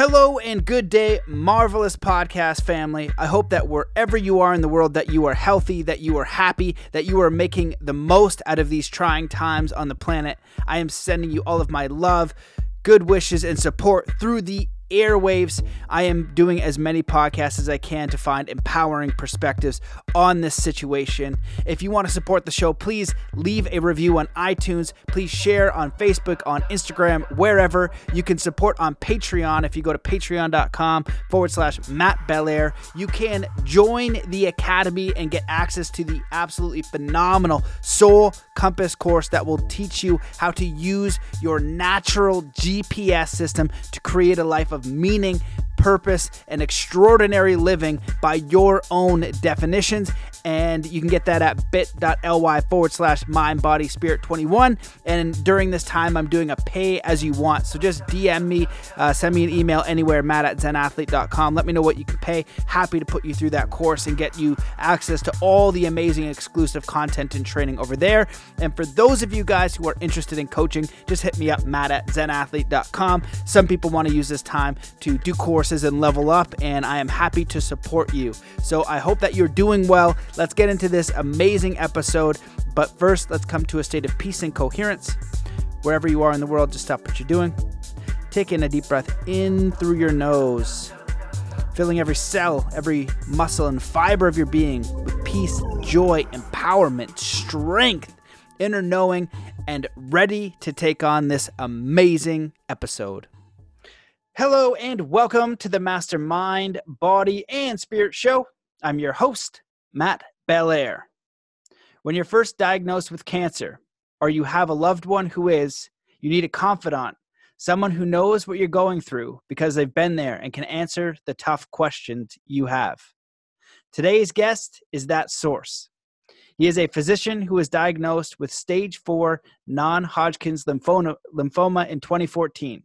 Hello and good day, marvelous podcast family. I hope that wherever you are in the world that you are healthy, that you are happy, that you are making the most out of these trying times on the planet. I am sending you all of my love, good wishes and support through the airwaves. I am doing as many podcasts as I can to find empowering perspectives on this situation. If you want to support the show, please leave a review on iTunes. Please share on Facebook, on Instagram, wherever. You can support on Patreon if you go to patreon.com forward slash Matt Belair. You can join the Academy and get access to the absolutely phenomenal Soul Compass course that will teach you how to use your natural GPS system to create a life of of meaning, purpose, and extraordinary living by your own definitions. And you can get that at bit.ly forward slash mind body spirit 21. And during this time, I'm doing a pay as you want. So just DM me, uh, send me an email anywhere, matt at zenathlete.com. Let me know what you can pay. Happy to put you through that course and get you access to all the amazing exclusive content and training over there. And for those of you guys who are interested in coaching, just hit me up, matt at zenathlete.com. Some people want to use this time to do courses and level up, and I am happy to support you. So I hope that you're doing well. Let's get into this amazing episode. But first, let's come to a state of peace and coherence. Wherever you are in the world, just stop what you're doing. Take in a deep breath in through your nose, filling every cell, every muscle, and fiber of your being with peace, joy, empowerment, strength, inner knowing, and ready to take on this amazing episode. Hello, and welcome to the Mastermind, Body, and Spirit Show. I'm your host, Matt Belair. When you're first diagnosed with cancer, or you have a loved one who is, you need a confidant, someone who knows what you're going through because they've been there and can answer the tough questions you have. Today's guest is that source. He is a physician who was diagnosed with stage 4 non Hodgkin's lymphoma, lymphoma in 2014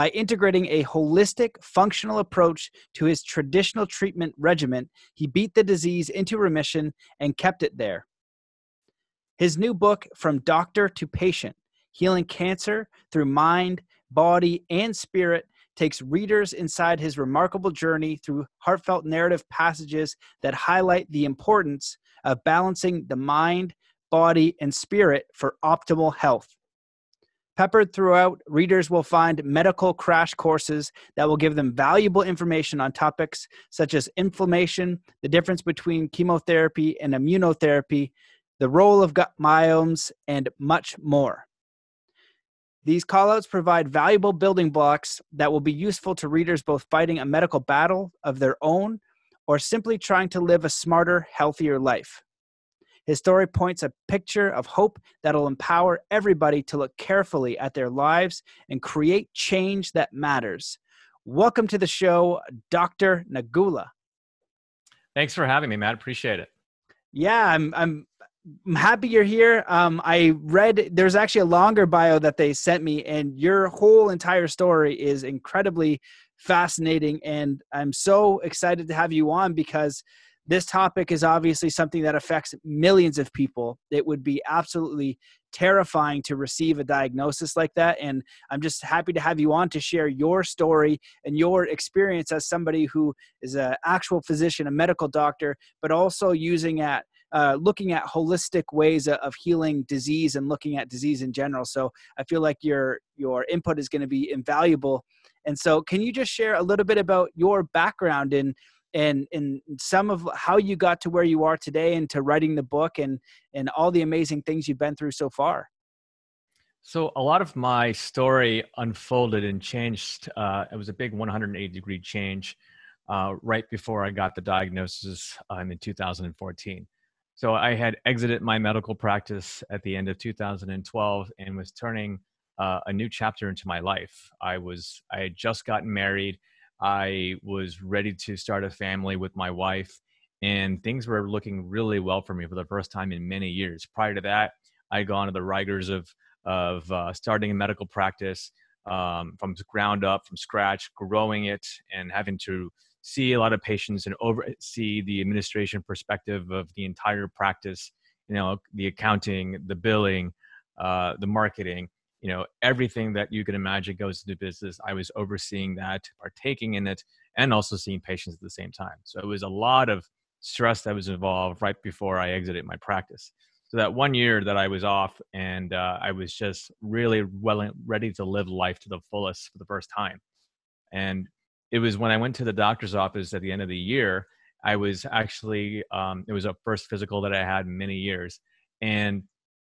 by integrating a holistic, functional approach to his traditional treatment regimen, he beat the disease into remission and kept it there. His new book, From Doctor to Patient Healing Cancer Through Mind, Body, and Spirit, takes readers inside his remarkable journey through heartfelt narrative passages that highlight the importance of balancing the mind, body, and spirit for optimal health. Peppered throughout, readers will find medical crash courses that will give them valuable information on topics such as inflammation, the difference between chemotherapy and immunotherapy, the role of gut myomes, and much more. These callouts provide valuable building blocks that will be useful to readers both fighting a medical battle of their own or simply trying to live a smarter, healthier life. His story points a picture of hope that'll empower everybody to look carefully at their lives and create change that matters. Welcome to the show, Dr. Nagula. Thanks for having me, Matt. Appreciate it. Yeah, I'm I'm I'm happy you're here. Um, I read there's actually a longer bio that they sent me, and your whole entire story is incredibly fascinating. And I'm so excited to have you on because this topic is obviously something that affects millions of people. It would be absolutely terrifying to receive a diagnosis like that. And I'm just happy to have you on to share your story and your experience as somebody who is an actual physician, a medical doctor, but also using at uh, looking at holistic ways of healing disease and looking at disease in general. So I feel like your your input is going to be invaluable. And so, can you just share a little bit about your background in and and some of how you got to where you are today and to writing the book and and all the amazing things you've been through so far. So a lot of my story unfolded and changed uh, it was a big 180 degree change uh, right before i got the diagnosis um, in 2014 so i had exited my medical practice at the end of 2012 and was turning uh, a new chapter into my life. I was i had just gotten married I was ready to start a family with my wife, and things were looking really well for me for the first time in many years. Prior to that, I had gone to the rigors of of uh, starting a medical practice um, from ground up, from scratch, growing it, and having to see a lot of patients and oversee the administration perspective of the entire practice. You know, the accounting, the billing, uh, the marketing, you know everything that you can imagine goes into business i was overseeing that partaking in it and also seeing patients at the same time. So it was a lot of stress that was involved right before i exited my practice. So that one year that i was off and uh, i was just really well ready to live life to the fullest for the first time. And it was when i went to the doctor's office at the end of the year i was actually um, it was a first physical that i had in many years. And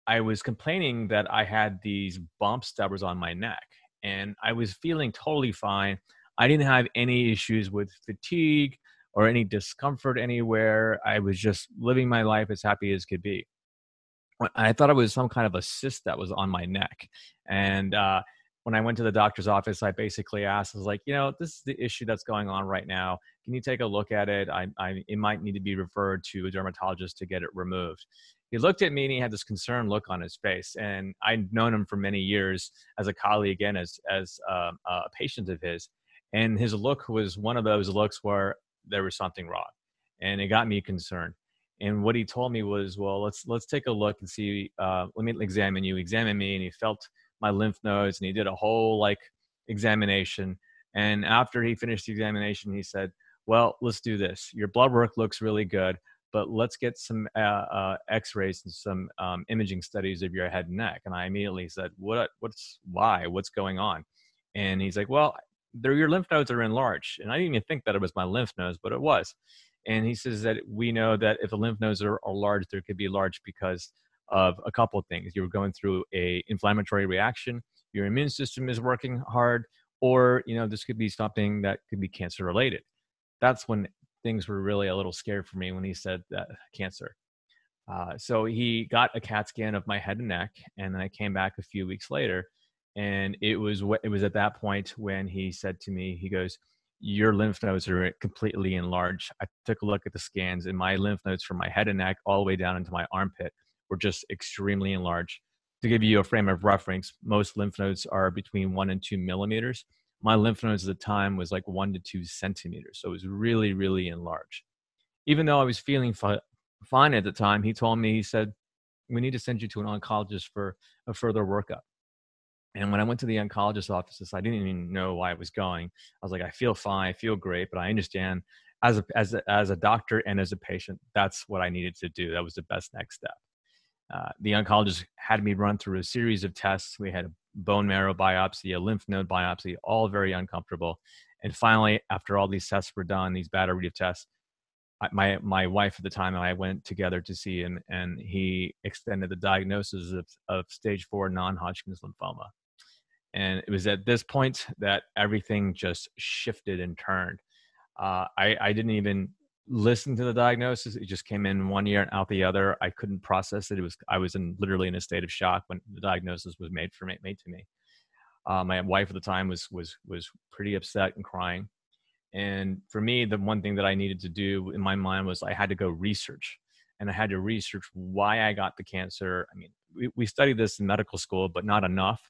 I was complaining that I had these bumps that was on my neck and I was feeling totally fine. I didn't have any issues with fatigue or any discomfort anywhere. I was just living my life as happy as could be. I thought it was some kind of a cyst that was on my neck. And uh, when I went to the doctor's office, I basically asked, I was like, you know, this is the issue that's going on right now. Can you take a look at it? I, I, it might need to be referred to a dermatologist to get it removed he looked at me and he had this concerned look on his face. And I'd known him for many years as a colleague and as as uh, a patient of his. And his look was one of those looks where there was something wrong, and it got me concerned. And what he told me was, well, let's let's take a look and see. Uh, let me examine you. Examine me, and he felt my lymph nodes, and he did a whole like examination. And after he finished the examination, he said, "Well, let's do this. Your blood work looks really good but let's get some uh, uh, x-rays and some um, imaging studies of your head and neck. And i immediately said what what's why? What's going on? And he's like well your lymph nodes are enlarged. And i didn't even think that it was my lymph nodes but it was. And he says that we know that if the lymph nodes are, are large there could be large because of a couple of things. You're going through a inflammatory reaction your immune system is working hard or you know this could be something that could be cancer related that's when things were really a little scared for me when he said that cancer. Uh, so he got a CAT scan of my head and neck, and then I came back a few weeks later, and it was it was at that point when he said to me, he goes, "Your lymph nodes are completely enlarged." I took a look at the scans, and my lymph nodes from my head and neck all the way down into my armpit were just extremely enlarged. To give you a frame of reference, most lymph nodes are between one and two millimeters my lymph nodes at the time was like one to two centimeters. So it was really, really enlarged. Even though I was feeling fi- fine at the time, he told me, he said, we need to send you to an oncologist for a further workup. And when I went to the oncologist offices, I didn't even know why I was going. I was like, I feel fine, I feel great, but I understand as a, as a, as a doctor and as a patient, that's what I needed to do. That was the best next step. Uh, the oncologist had me run through a series of tests. We had a bone marrow biopsy, a lymph node biopsy, all very uncomfortable. And finally, after all these tests were done, these battery of tests, I, my my wife at the time and I went together to see him, and he extended the diagnosis of, of stage four non-Hodgkin's lymphoma. And it was at this point that everything just shifted and turned. Uh, I, I didn't even listen to the diagnosis. It just came in one ear and out the other. I couldn't process it. It was I was in literally in a state of shock when the diagnosis was made for me made to me. Uh, my wife at the time was was was pretty upset and crying. And for me, the one thing that I needed to do in my mind was I had to go research, and I had to research why I got the cancer. I mean, we, we studied this in medical school, but not enough.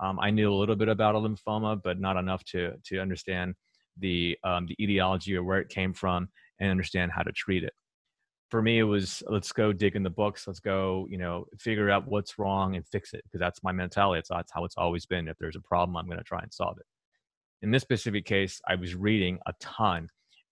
Um, I knew a little bit about a lymphoma, but not enough to to understand the um, the etiology or where it came from and understand how to treat it. For me, it was let's go dig in the books. Let's go, you know, figure out what's wrong and fix it because that's my mentality. It's that's how it's always been. If there's a problem, I'm going to try and solve it. In this specific case, I was reading a ton,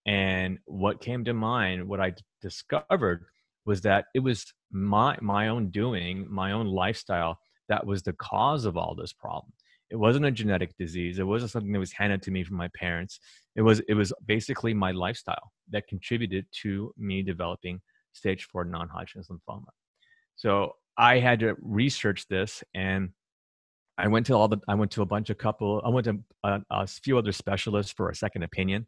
and what came to mind, what I discovered was that it was my my own doing, my own lifestyle that was the cause of all this problem. It wasn't a genetic disease. It wasn't something that was handed to me from my parents. It was it was basically my lifestyle that contributed to me developing stage four non-Hodgkin's lymphoma. So I had to research this, and I went to all the I went to a bunch of couple. I went to a, a few other specialists for a second opinion,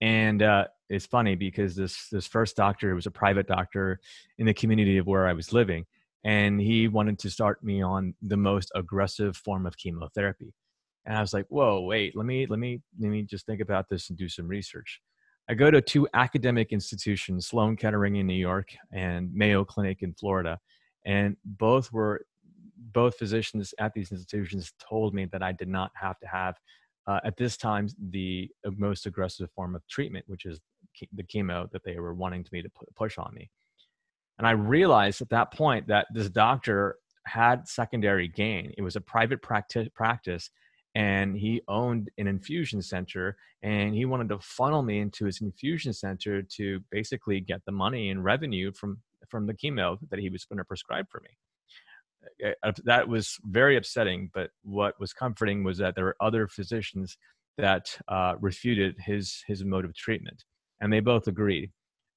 and uh, it's funny because this this first doctor was a private doctor in the community of where I was living and he wanted to start me on the most aggressive form of chemotherapy. And i was like whoa wait let me let me let me just think about this and do some research. I go to two academic institutions sloan kettering in new york and mayo clinic in florida and both were both physicians at these institutions told me that i did not have to have uh, at this time the most aggressive form of treatment which is the chemo that they were wanting me to push on me and I realized at that point that this doctor had secondary gain. It was a private practice, and he owned an infusion center and he wanted to funnel me into his infusion center to basically get the money and revenue from from the chemo that he was going to prescribe for me that was very upsetting but what was comforting was that there were other physicians that uh, refuted his his mode of treatment and they both agreed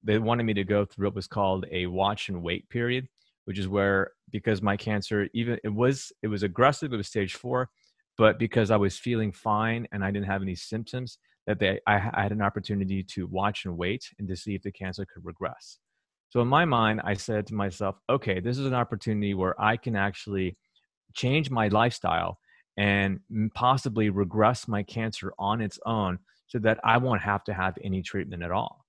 they wanted me to go through what was called a watch and wait period which is where because my cancer even it was it was aggressive it was stage four but because I was feeling fine and I didn't have any symptoms, that they, I, I had an opportunity to watch and wait and to see if the cancer could regress. So in my mind, I said to myself, okay, this is an opportunity where I can actually change my lifestyle and possibly regress my cancer on its own so that I won't have to have any treatment at all.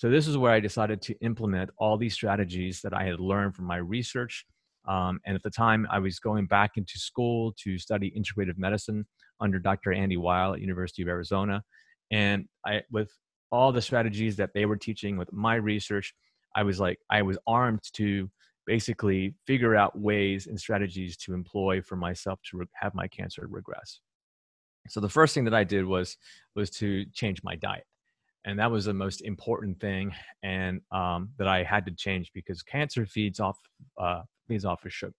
So this is where I decided to implement all these strategies that I had learned from my research um, and at the time, I was going back into school to study integrative medicine under Dr. Andy Weil at University of Arizona. And I, with all the strategies that they were teaching with my research, I was like, I was armed to basically figure out ways and strategies to employ for myself to re- have my cancer regress. So the first thing that I did was was to change my diet, and that was the most important thing, and um, that I had to change because cancer feeds off uh, feeds off of sugar.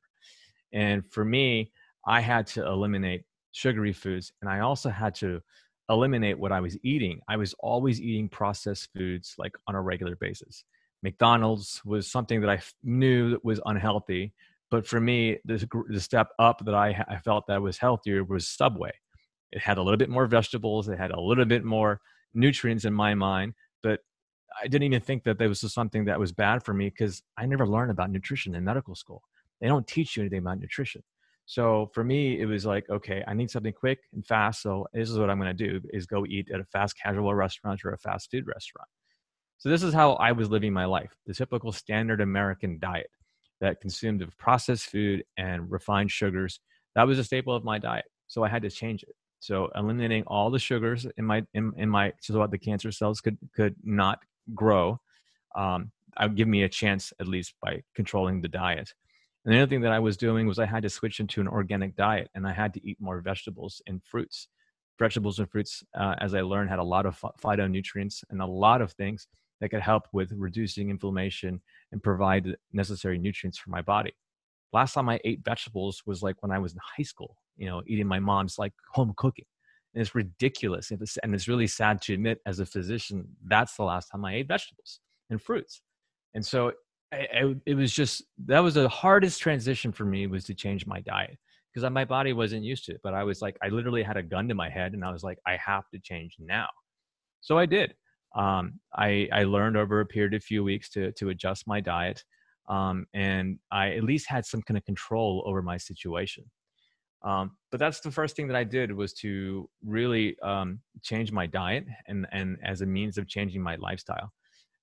And for me, I had to eliminate sugary foods and I also had to eliminate what I was eating. I was always eating processed foods like on a regular basis. McDonald's was something that I knew that was unhealthy, but for me, the, the step up that I, I felt that was healthier was Subway. It had a little bit more vegetables, it had a little bit more nutrients in my mind, but I didn't even think that there was something that was bad for me because I never learned about nutrition in medical school. They don't teach you anything about nutrition. So for me, it was like, okay, I need something quick and fast. So this is what I'm going to do is go eat at a fast casual restaurant or a fast food restaurant. So this is how I was living my life, the typical standard American diet that consumed of processed food and refined sugars. That was a staple of my diet. So I had to change it. So eliminating all the sugars in my in, in my so that the cancer cells could could not grow, um, would give me a chance at least by controlling the diet. And the other thing that I was doing was I had to switch into an organic diet and I had to eat more vegetables and fruits. Vegetables and fruits, uh, as I learned, had a lot of phytonutrients and a lot of things that could help with reducing inflammation and provide necessary nutrients for my body. Last time I ate vegetables was like when I was in high school, you know, eating my mom's like home cooking. And it's ridiculous. And it's really sad to admit as a physician, that's the last time I ate vegetables and fruits. And so I, it was just, that was the hardest transition for me was to change my diet because my body wasn't used to it. But I was like, I literally had a gun to my head and I was like, I have to change now. So I did. Um, I, I learned over a period of few weeks to, to adjust my diet. Um, and I at least had some kind of control over my situation. Um, but that's the first thing that I did was to really um, change my diet and, and as a means of changing my lifestyle.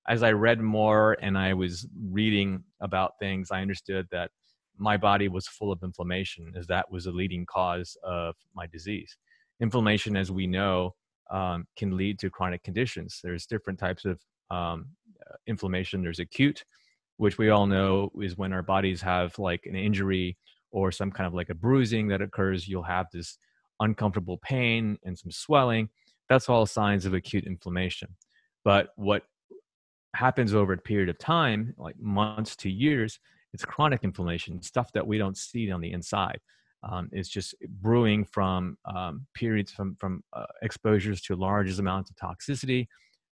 As I read more and I was reading about things, I understood that my body was full of inflammation, as that was a leading cause of my disease. Inflammation, as we know, um, can lead to chronic conditions. There's different types of um, inflammation. There's acute, which we all know is when our bodies have like an injury or some kind of like a bruising that occurs, you'll have this uncomfortable pain and some swelling. That's all signs of acute inflammation. But what happens over a period of time, like months to years, it's chronic inflammation, stuff that we don't see on the inside. Um, it's just brewing from um, periods from from uh, exposures to large amounts of toxicity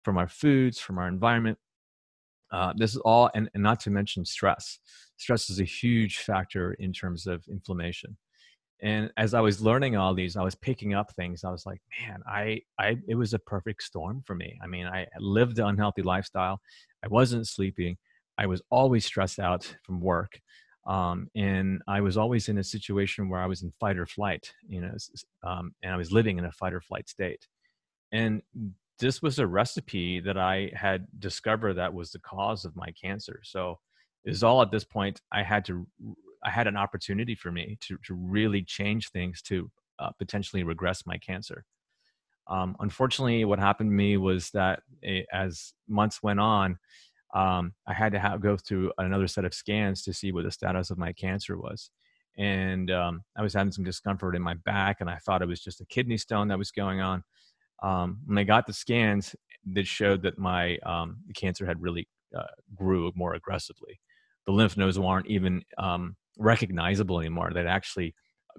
from our foods, from our environment, uh, this is all, and, and not to mention stress. Stress is a huge factor in terms of inflammation. And as I was learning all these, I was picking up things. I was like, man, I, I, it was a perfect storm for me. I mean, I lived an unhealthy lifestyle. I wasn't sleeping. I was always stressed out from work. Um, and I was always in a situation where I was in fight or flight, you know, um, and I was living in a fight or flight state. And this was a recipe that I had discovered that was the cause of my cancer. So is all at this point I had to I had an opportunity for me to to really change things to uh, potentially regress my cancer. Um, unfortunately, what happened to me was that it, as months went on, um, I had to have, go through another set of scans to see what the status of my cancer was. and um, I was having some discomfort in my back, and I thought it was just a kidney stone that was going on. Um, when they got the scans, that showed that my um, cancer had really uh, grew more aggressively. The lymph nodes weren't even um, recognizable anymore. That actually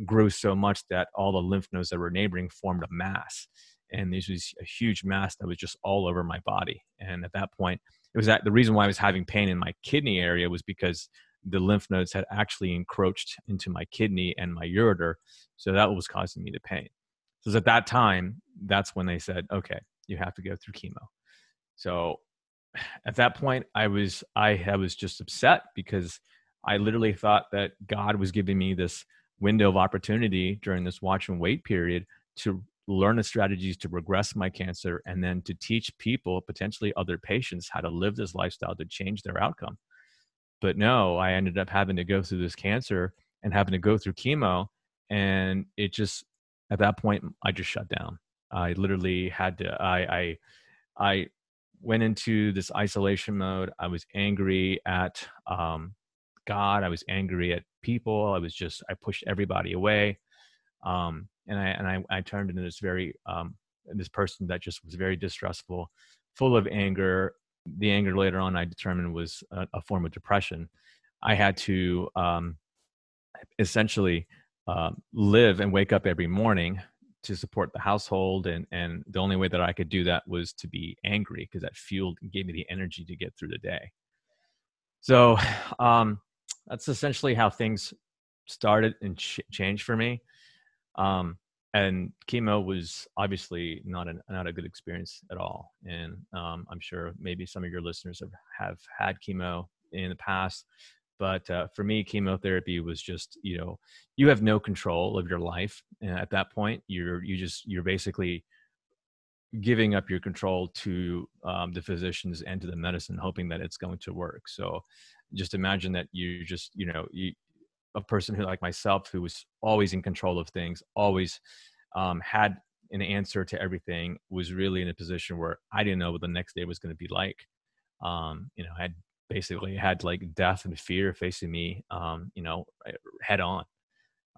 grew so much that all the lymph nodes that were neighboring formed a mass, and this was a huge mass that was just all over my body. And at that point, it was that the reason why I was having pain in my kidney area was because the lymph nodes had actually encroached into my kidney and my ureter. So that was causing me the pain. So at that time, that's when they said, okay, you have to go through chemo. So at that point, I was I, was just upset because I literally thought that God was giving me this window of opportunity during this watch and wait period to learn the strategies to regress my cancer and then to teach people potentially other patients how to live this lifestyle to change their outcome but no, I ended up having to go through this cancer and having to go through chemo. And it just, at that point, I just shut down. I literally had to, I, I, I went into this isolation mode. I was angry at um, God. I was angry at people. I was just, I pushed everybody away. Um, and I, and I, I turned into this very, um, this person that just was very distrustful, full of anger, the anger later on I determined was a, a form of depression. I had to um, essentially uh, live and wake up every morning to support the household, and and the only way that I could do that was to be angry because that fueled gave me the energy to get through the day. So um, that's essentially how things started and ch- changed for me. Um, and chemo was obviously not a not a good experience at all. And um, I'm sure maybe some of your listeners have, have had chemo in the past, but uh, for me, chemotherapy was just you know you have no control of your life at that point. You're you just you're basically giving up your control to um, the physicians and to the medicine, hoping that it's going to work. So just imagine that you just you know you a person who like myself who was always in control of things always um, had an answer to everything was really in a position where i didn't know what the next day was going to be like um, you know i had basically had like death and fear facing me um, you know head on.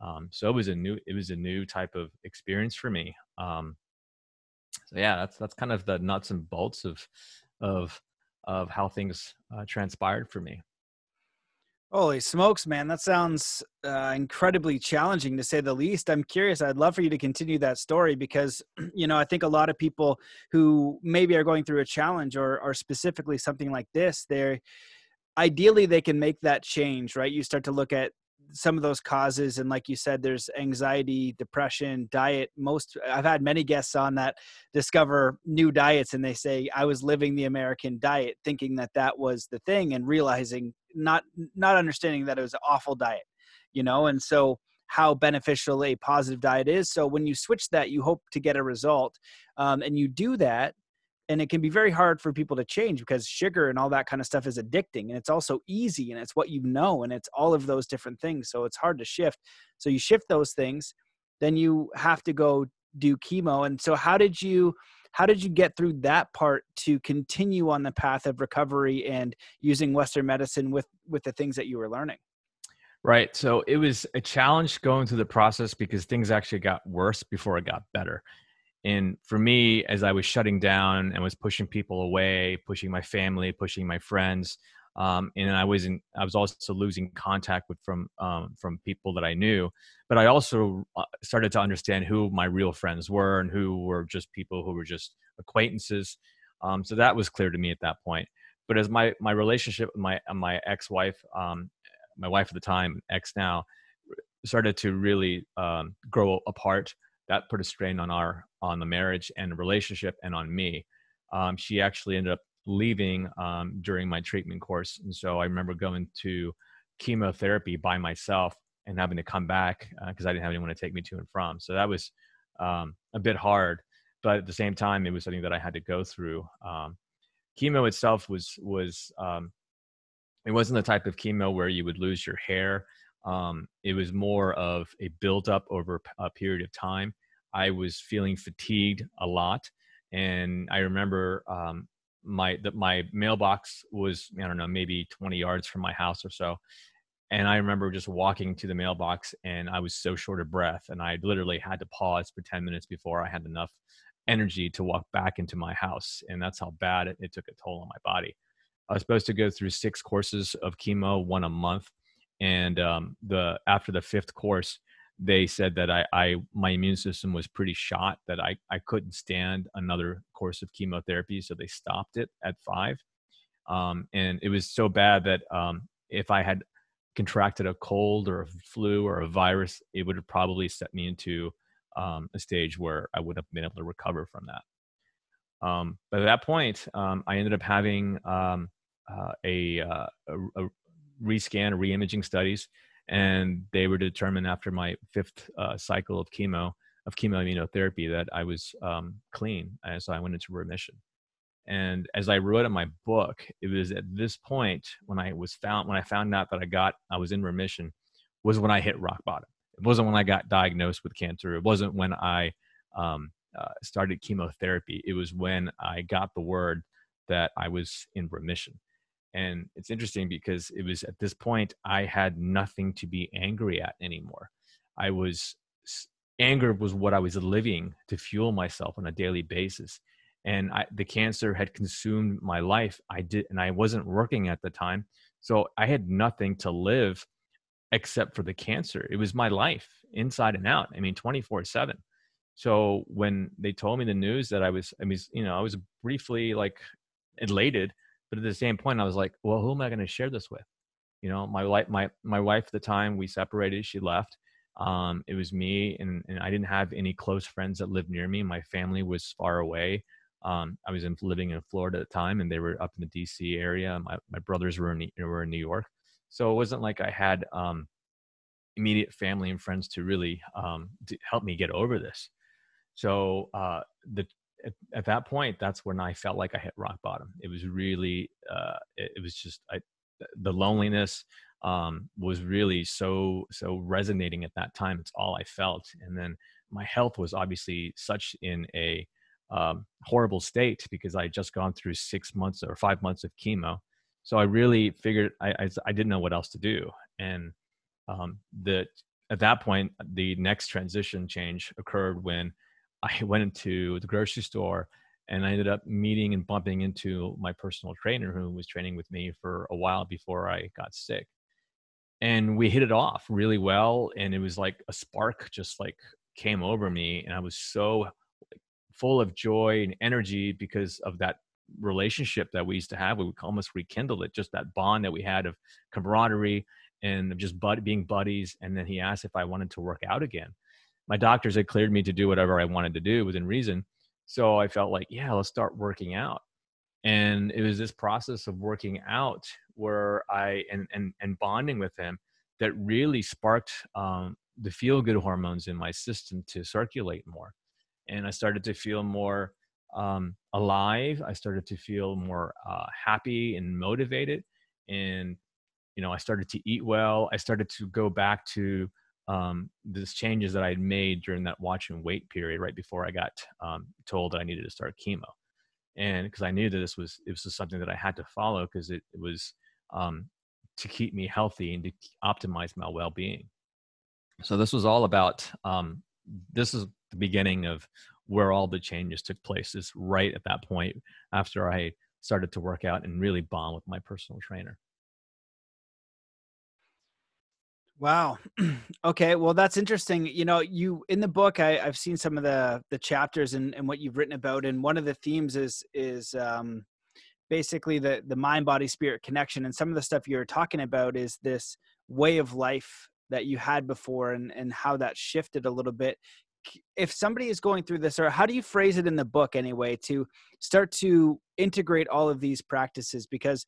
Um, so it was a new it was a new type of experience for me um, so yeah that's that's kind of the nuts and bolts of of of how things uh, transpired for me Holy smokes, man. That sounds uh, incredibly challenging to say the least. I'm curious. I'd love for you to continue that story because, you know, I think a lot of people who maybe are going through a challenge or, or specifically something like this, they're ideally they can make that change, right? You start to look at some of those causes and like you said there's anxiety depression diet. Most i've had many guests on that discover new diets and they say i was living the american diet thinking that that was the thing and realizing not not understanding that it was an awful diet you know? And so how beneficial a positive diet is. So when you switch that you hope to get a result um, and you do that and it can be very hard for people to change because sugar and all that kind of stuff is addicting and it's also easy and it's what you know and it's all of those different things so it's hard to shift. So you shift those things then you have to go do chemo and so how did you how did you get through that part to continue on the path of recovery and using western medicine with with the things that you were learning? Right so it was a challenge going through the process because things actually got worse before it got better and for me as i was shutting down and was pushing people away pushing my family pushing my friends um, and i wasn't i was also losing contact with from um, from people that i knew but i also uh, started to understand who my real friends were and who were just people who were just acquaintances um, so that was clear to me at that point. But as my my relationship with my my ex-wife um, my wife at the time ex now started to really um, grow apart that put a strain on our on the marriage and relationship and on me. Um, she actually ended up leaving um, during my treatment course. And so i remember going to chemotherapy by myself and having to come back because uh, i didn't have anyone to take me to and from. So that was um, a bit hard but at the same time it was something that i had to go through. Um, chemo itself was was um, it wasn't the type of chemo where you would lose your hair um, it was more of a buildup over a period of time. I was feeling fatigued a lot, and I remember um, my the, my mailbox was I don't know maybe 20 yards from my house or so, And I remember just walking to the mailbox and I was so short of breath and I literally had to pause for 10 minutes before I had enough energy to walk back into my house. And that's how bad it, it took a toll on my body. I was supposed to go through six courses of chemo, one a month. And um, the after the fifth course, they said that I, I my immune system was pretty shot that I, I couldn't stand another course of chemotherapy so they stopped it at five. Um, and it was so bad that um, if i had contracted a cold or a flu or a virus it would have probably set me into um, a stage where i would have been able to recover from that. Um, but at that point um, i ended up having um, uh, a, uh, a, a rescan or reimaging studies and they were determined after my fifth uh, cycle of chemo of chemoimmunotherapy that I was um, clean, and so I went into remission. And as I wrote in my book, it was at this point when I was found when I found out that I got I was in remission, was when I hit rock bottom. It wasn't when I got diagnosed with cancer. It wasn't when I um, uh, started chemotherapy. It was when I got the word that I was in remission. And it's interesting because it was at this point I had nothing to be angry at anymore. I was anger was what I was living to fuel myself on a daily basis. And I, the cancer had consumed my life. I did, and I wasn't working at the time, so I had nothing to live except for the cancer. It was my life inside and out. I mean, twenty four seven. So when they told me the news that I was, I mean, you know, I was briefly like elated but at the same point, I was like, well, who am I going to share this with? You know, my wife, my my wife at the time, we separated. She left. Um, it was me, and, and I didn't have any close friends that lived near me. My family was far away. Um, I was in, living in Florida at the time, and they were up in the D.C. area. My my brothers were in were in New York, so it wasn't like I had um, immediate family and friends to really um, to help me get over this. So uh, the at, at, that point, that's when I felt like I hit rock bottom. It was really, uh, it, it was just I, the loneliness um, was really so so resonating at that time. It's all I felt, and then my health was obviously such in a um, horrible state because I had just gone through six months or five months of chemo. So I really figured I, I, I didn't know what else to do, and um, that at that point the next transition change occurred when I went into the grocery store and I ended up meeting and bumping into my personal trainer who was training with me for a while before I got sick. And we hit it off really well. And it was like a spark just like came over me. And I was so full of joy and energy because of that relationship that we used to have. We almost rekindled it, just that bond that we had of camaraderie and of just bud- being buddies. And then he asked if I wanted to work out again my doctors had cleared me to do whatever I wanted to do within reason. So I felt like, yeah, let's start working out. And it was this process of working out where I and and and bonding with him that really sparked um, the feel good hormones in my system to circulate more. And I started to feel more um, alive. I started to feel more uh, happy and motivated. And you know, I started to eat well. I started to go back to um, these changes that I had made during that watch and wait period right before I got um, told that I needed to start chemo. And because I knew that this was it was something that I had to follow because it, it, was um, to keep me healthy and to optimize my well-being. So this was all about um, this is the beginning of where all the changes took place. Is right at that point after I started to work out and really bond with my personal trainer. Wow. okay. Well, that's interesting. You know, you in the book, I, have seen some of the the chapters and, and what you've written about, and one of the themes is is um, basically the the mind body spirit connection. And some of the stuff you're talking about is this way of life that you had before, and and how that shifted a little bit. If somebody is going through this, or how do you phrase it in the book anyway, to start to integrate all of these practices? Because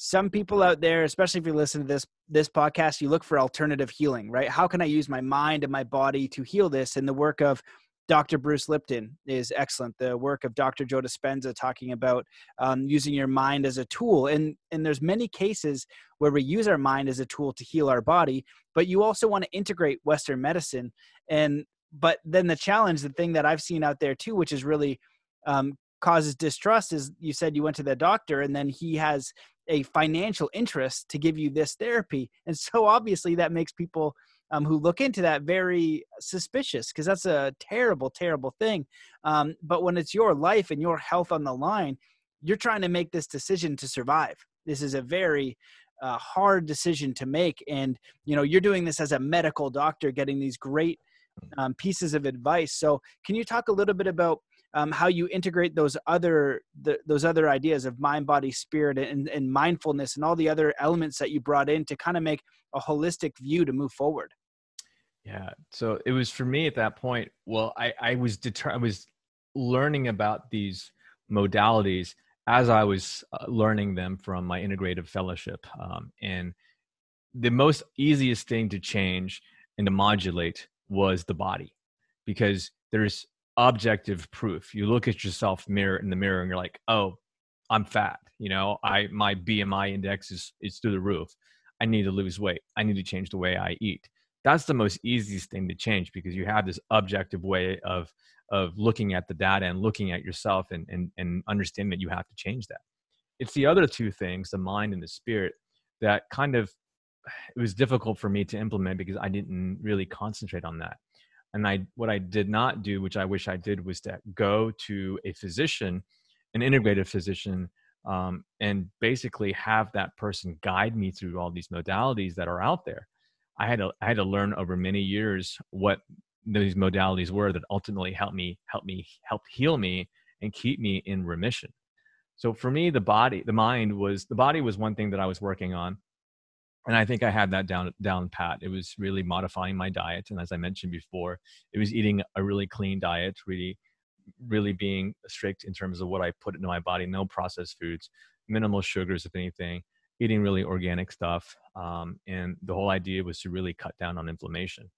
some people out there especially if you listen to this this podcast you look for alternative healing right? How can i use my mind and my body to heal this? And the work of dr bruce lipton is excellent. The work of dr joe dispenza talking about um, using your mind as a tool. And and there's many cases where we use our mind as a tool to heal our body but you also want to integrate western medicine. And but then the challenge the thing that i've seen out there too which is really um, causes distrust is you said you went to the doctor and then he has a financial interest to give you this therapy. And so obviously that makes people um, who look into that very suspicious because that's a terrible, terrible thing. Um, but when it's your life and your health on the line, you're trying to make this decision to survive. This is a very uh, hard decision to make, and you know you're doing this as a medical doctor, getting these great um, pieces of advice. So, can you talk a little bit about um, how you integrate those other the, those other ideas of mind, body, spirit, and, and mindfulness, and all the other elements that you brought in to kind of make a holistic view to move forward? Yeah. So it was for me at that point. Well, I, I was deter- I was learning about these modalities as I was uh, learning them from my integrative fellowship. Um, and the most easiest thing to change and to modulate was the body because there's objective proof. You look at yourself mirror in the mirror and you're like, oh, I'm fat. You know, I my BMI index is is through the roof. I need to lose weight. I need to change the way I eat. That's the most easiest thing to change because you have this objective way of of looking at the data and looking at yourself and and, and understanding that you have to change that. It's the other two things, the mind and the spirit, that kind of it was difficult for me to implement because I didn't really concentrate on that. And I what I did not do, which I wish I did, was to go to a physician, an integrative physician, um, and basically have that person guide me through all these modalities that are out there. I had to I had to learn over many years what these modalities were that ultimately helped me help me help heal me and keep me in remission. So for me, the body, the mind was the body was one thing that I was working on and I think I had that down down pat. It was really modifying my diet, and as I mentioned before, it was eating a really clean diet, really, really being strict in terms of what I put into my body. No processed foods, minimal sugars, if anything. Eating really organic stuff, um, and the whole idea was to really cut down on inflammation.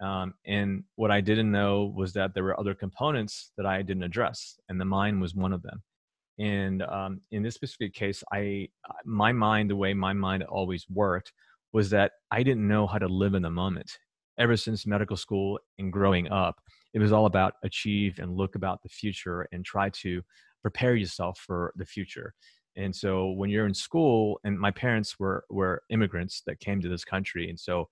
Um, and what I didn't know was that there were other components that I didn't address, and the mind was one of them and um, in this specific case i my mind the way my mind always worked was that i didn't know how to live in the moment. Ever since medical school and growing up it was all about achieve and look about the future and try to prepare yourself for the future. And so when you're in school and my parents were were immigrants that came to this country and so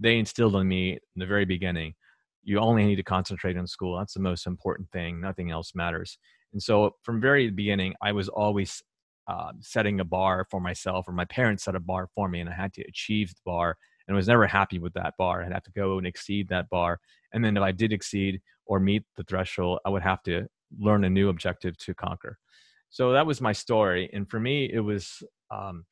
they instilled in me in the very beginning you only need to concentrate on school. That's the most important thing. Nothing else matters and so from very beginning, I was always uh, setting a bar for myself, or my parents set a bar for me, and I had to achieve the bar. And I was never happy with that bar. I'd have to go and exceed that bar. And then if I did exceed or meet the threshold, I would have to learn a new objective to conquer. So that was my story. And for me, it was um,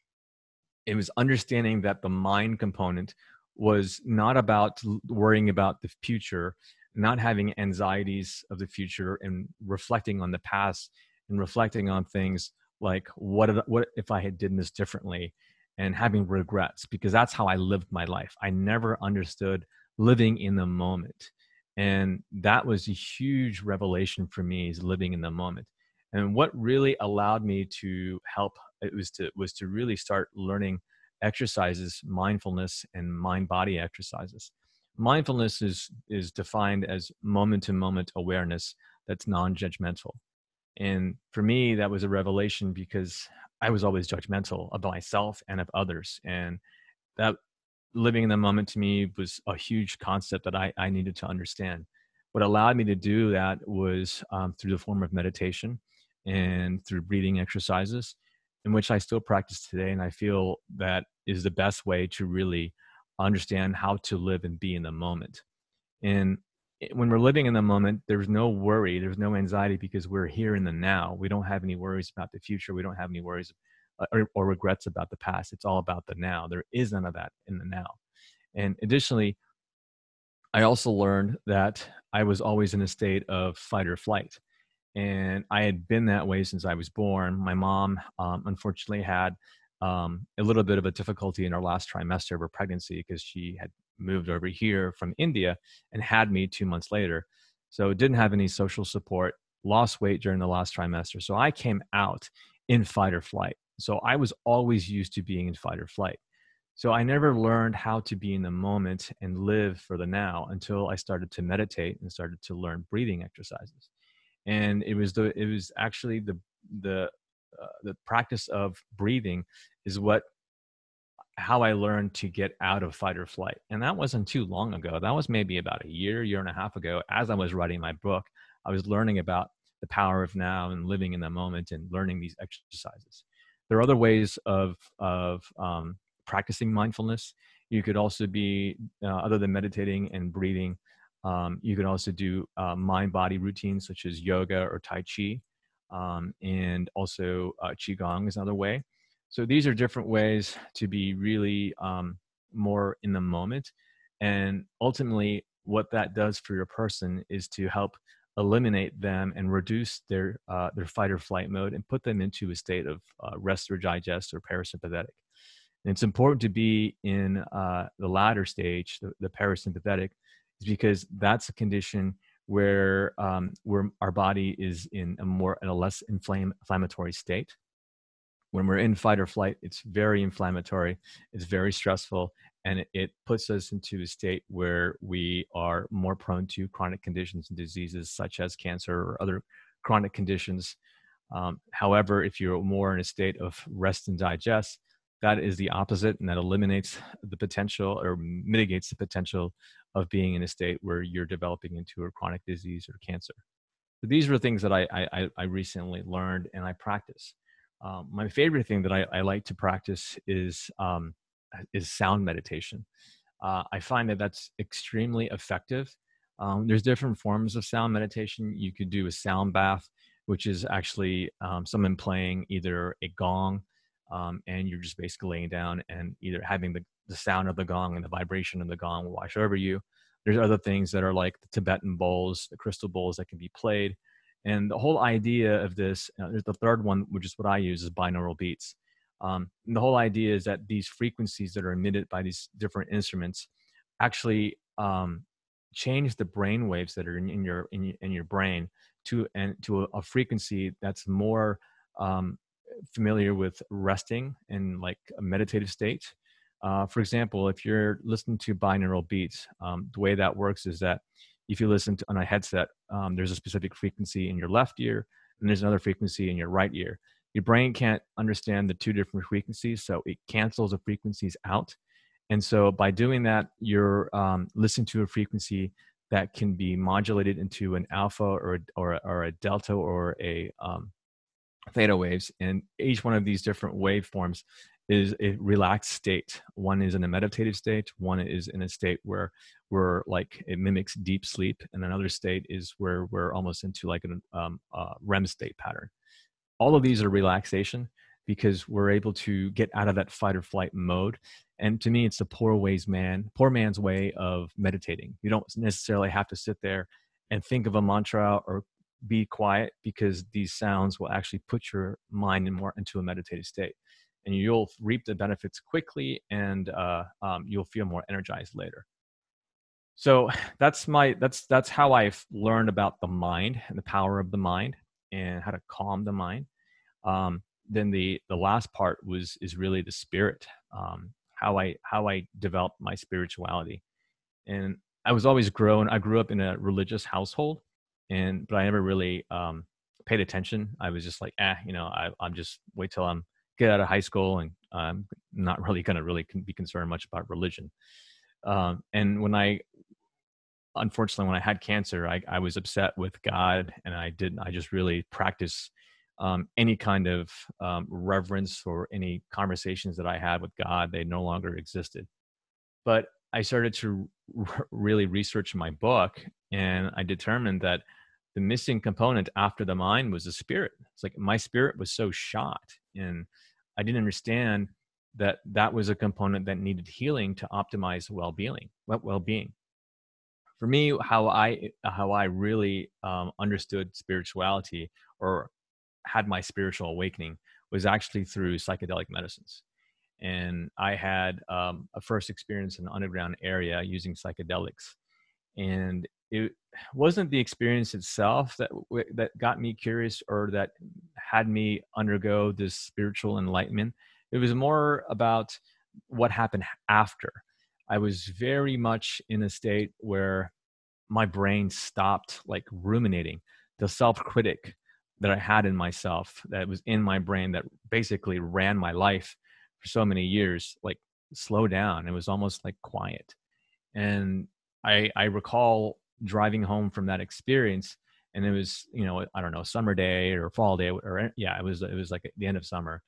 it was understanding that the mind component was not about worrying about the future not having anxieties of the future and reflecting on the past and reflecting on things like what if, what if I had done this differently and having regrets because that's how I lived my life. I never understood living in the moment. And that was a huge revelation for me is living in the moment. And what really allowed me to help it was to was to really start learning exercises, mindfulness and mind body exercises mindfulness is is defined as moment to moment awareness that's non-judgmental. And for me that was a revelation because i was always judgmental of myself and of others. And that living in the moment to me was a huge concept that i, I needed to understand. What allowed me to do that was um, through the form of meditation and through breathing exercises in which i still practice today and i feel that is the best way to really understand how to live and be in the moment. And when we're living in the moment, there's no worry, there's no anxiety because we're here in the now. We don't have any worries about the future. We don't have any worries uh, or, or, regrets about the past. It's all about the now. There is none of that in the now. And additionally, I also learned that I was always in a state of fight or flight. And I had been that way since I was born. My mom, um, unfortunately, had um, a little bit of a difficulty in our last trimester of her pregnancy because she had moved over here from India and had me two months later. So didn't have any social support, lost weight during the last trimester. So I came out in fight or flight. So I was always used to being in fight or flight. So I never learned how to be in the moment and live for the now until I started to meditate and started to learn breathing exercises. And it was the it was actually the the uh, the practice of breathing is what how I learned to get out of fight or flight. And that wasn't too long ago. That was maybe about a year, year and a half ago. As I was writing my book, I was learning about the power of now and living in the moment and learning these exercises. There are other ways of of um, practicing mindfulness. You could also be, uh, other than meditating and breathing, um, you can also do uh, mind body routines such as yoga or Tai Chi. Um, and also, uh, Qigong is another way. So, these are different ways to be really um, more in the moment. And ultimately, what that does for your person is to help eliminate them and reduce their uh, their fight or flight mode and put them into a state of uh, rest or digest or parasympathetic. And it's important to be in uh, the latter stage, the, the, parasympathetic, is because that's a condition where um, where our body is in a more in a less inflame, inflammatory state. When we're in fight or flight, it's very inflammatory, it's very stressful, and it, it puts us into a state where we are more prone to chronic conditions and diseases such as cancer or other chronic conditions. Um, however, if you're more in a state of rest and digest, that is the opposite and that eliminates the potential or mitigates the potential of being in a state where you're developing into a chronic disease or cancer so these are things that i i, I recently learned and i practice um, my favorite thing that I, I, like to practice is um, is sound meditation uh, i find that that's extremely effective um, there's different forms of sound meditation you could do a sound bath which is actually um, someone playing either a gong um, and you're just basically laying down and either having the, the sound of the gong and the vibration of the gong wash over you. There's other things that are like the Tibetan bowls, the crystal bowls that can be played. And the whole idea of this, uh, the third one, which is what I use, is binaural beats. Um, the whole idea is that these frequencies that are emitted by these different instruments actually um, change the brain waves that are in, in your in, in, your brain to and to a, a frequency that's more um, familiar with resting in like a meditative state. Uh, for example, if you're listening to binaural beats, um, the way that works is that if you listen to on a headset, um, there's a specific frequency in your left ear, and there's another frequency in your right ear. Your brain can't understand the two different frequencies, so it cancels the frequencies out. And so by doing that, you're um, listening to a frequency that can be modulated into an alpha or or or a delta or a um, theta waves and each one of these different waveforms is a relaxed state one is in a meditative state one is in a state where we're like it mimics deep sleep and another state is where we're almost into like a um, uh, rem state pattern. All of these are relaxation because we're able to get out of that fight or flight mode and to me it's the poor ways man poor man's way of meditating. You don't necessarily have to sit there and think of a mantra or be quiet because these sounds will actually put your mind in more into a meditative state and you'll reap the benefits quickly and uh, um, you'll feel more energized later so that's my that's that's how i've learned about the mind and the power of the mind and how to calm the mind um, then the the last part was is really the spirit um, how i how i developed my spirituality and i was always grown i grew up in a religious household and but I never really um, paid attention. I was just like, ah, eh, you know, I, I'm just wait till I'm get out of high school, and I'm not really going to really be concerned much about religion. Um, and when I, unfortunately, when I had cancer, I, I was upset with God, and I didn't. I just really practice um, any kind of um, reverence or any conversations that I had with God. They no longer existed. But I started to really research my book, and I determined that the missing component after the mind was the spirit. It's like my spirit was so shot, and I didn't understand that that was a component that needed healing to optimize well-being. Well-being. For me, how I how I really um, understood spirituality or had my spiritual awakening was actually through psychedelic medicines. And I had um, a first experience in an underground area using psychedelics, and it wasn't the experience itself that that got me curious or that had me undergo this spiritual enlightenment. It was more about what happened after i was very much in a state where my brain stopped like ruminating the self critic that I had in myself, that was in my brain, that basically ran my life for so many years, like slow down. It was almost like quiet. And I, I recall driving home from that experience and it was, you know, I don't know, summer day or fall day or yeah, it was, it was like the end of summer.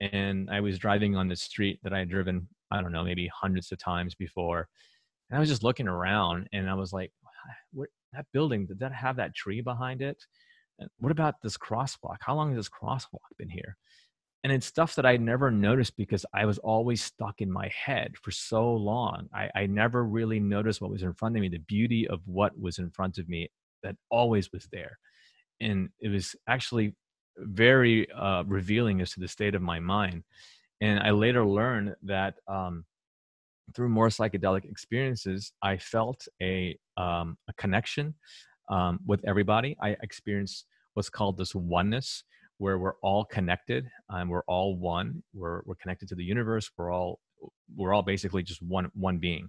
And I was driving on the street that I had driven, I don't know, maybe hundreds of times before. And I was just looking around and I was like, what, that building, did that have that tree behind it? what about this crosswalk? How long has this crosswalk been here? and it's stuff that I never noticed because I was always stuck in my head for so long. I, I never really noticed what was in front of me, the beauty of what was in front of me that always was there. And it was actually very uh, revealing as to the state of my mind. And I later learned that um, through more psychedelic experiences, I felt a, um, a connection um, with everybody. I experienced what's called this oneness where we're all connected and we're all one. We're, we're connected to the universe. We're all we're all basically just one one being.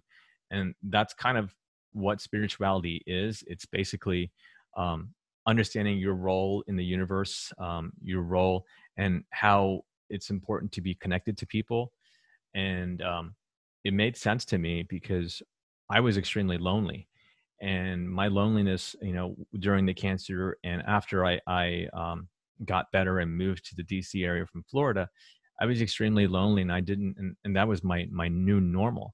And that's kind of what spirituality is. It's basically um, understanding your role in the universe um, your role and how it's important to be connected to people and um, it made sense to me because i was extremely lonely and my loneliness you know during the cancer and after i i um, got better and moved to the DC area from Florida, I was extremely lonely and I didn't and, and that was my my new normal.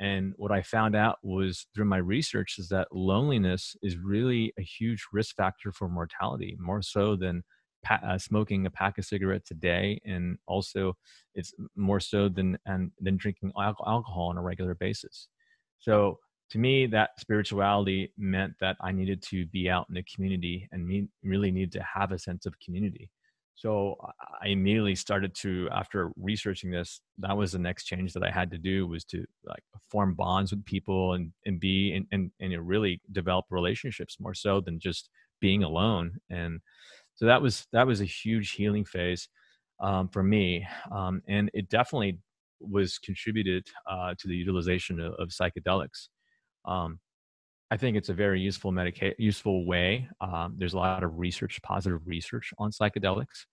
And what I found out was through my research is that loneliness is really a huge risk factor for mortality, more so than pa- uh, smoking a pack of cigarettes a day, and also it's more so than and than drinking alcohol on a regular basis. So to me, that spirituality meant that I needed to be out in the community and me, really needed to have a sense of community. So I immediately started to, after researching this, that was the next change that I had to do was to like form bonds with people and, and be and, and, and really develop relationships more so than just being alone. And so that was, that was a huge healing phase um, for me. Um, and it definitely was contributed uh, to the utilization of, of psychedelics. Um, I think it's a very useful medica- useful way. Um, there's a lot of research, positive research on psychedelics,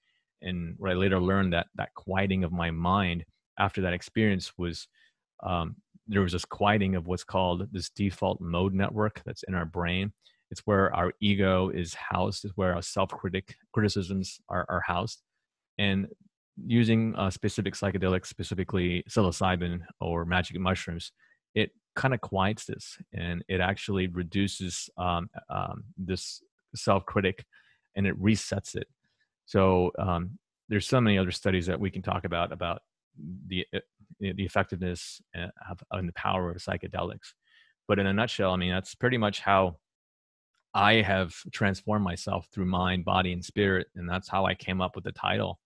and what I later learned that that quieting of my mind after that experience was um, there was this quieting of what's called this default mode network that's in our brain. It's where our ego is housed, It's where our self critic criticisms are, are housed, and using a specific psychedelics, specifically psilocybin or magic mushrooms, it kind of quiets this and it actually reduces um, um, this self-critic and it resets it. So um, there's so many other studies that we can talk about about the uh, the effectiveness uh, and the power of psychedelics. But in a nutshell i mean that's pretty much how i have transformed myself through mind body and spirit and that's how i came up with the title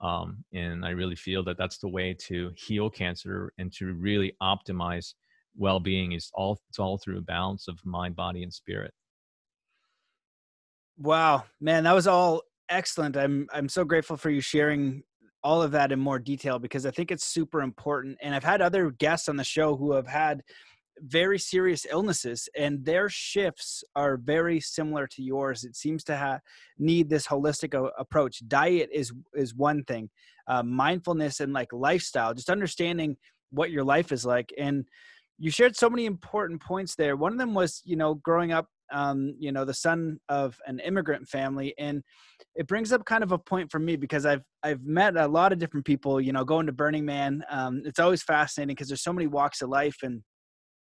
um, and i really feel that that's the way to heal cancer and to really optimize well-being is all it's all through a balance of mind body and spirit. Wow man that was all excellent. I'm i'm so grateful for you sharing all of that in more detail because i think it's super important and i've had other guests on the show who have had very serious illnesses and their shifts are very similar to yours it seems to need this holistic a- approach diet is is one thing uh, mindfulness and like lifestyle just understanding what your life is like and you shared so many important points there. One of them was, you know, growing up, um, you know, the son of an immigrant family, and it brings up kind of a point for me because I've I've met a lot of different people. You know, going to Burning Man, um, it's always fascinating because there's so many walks of life and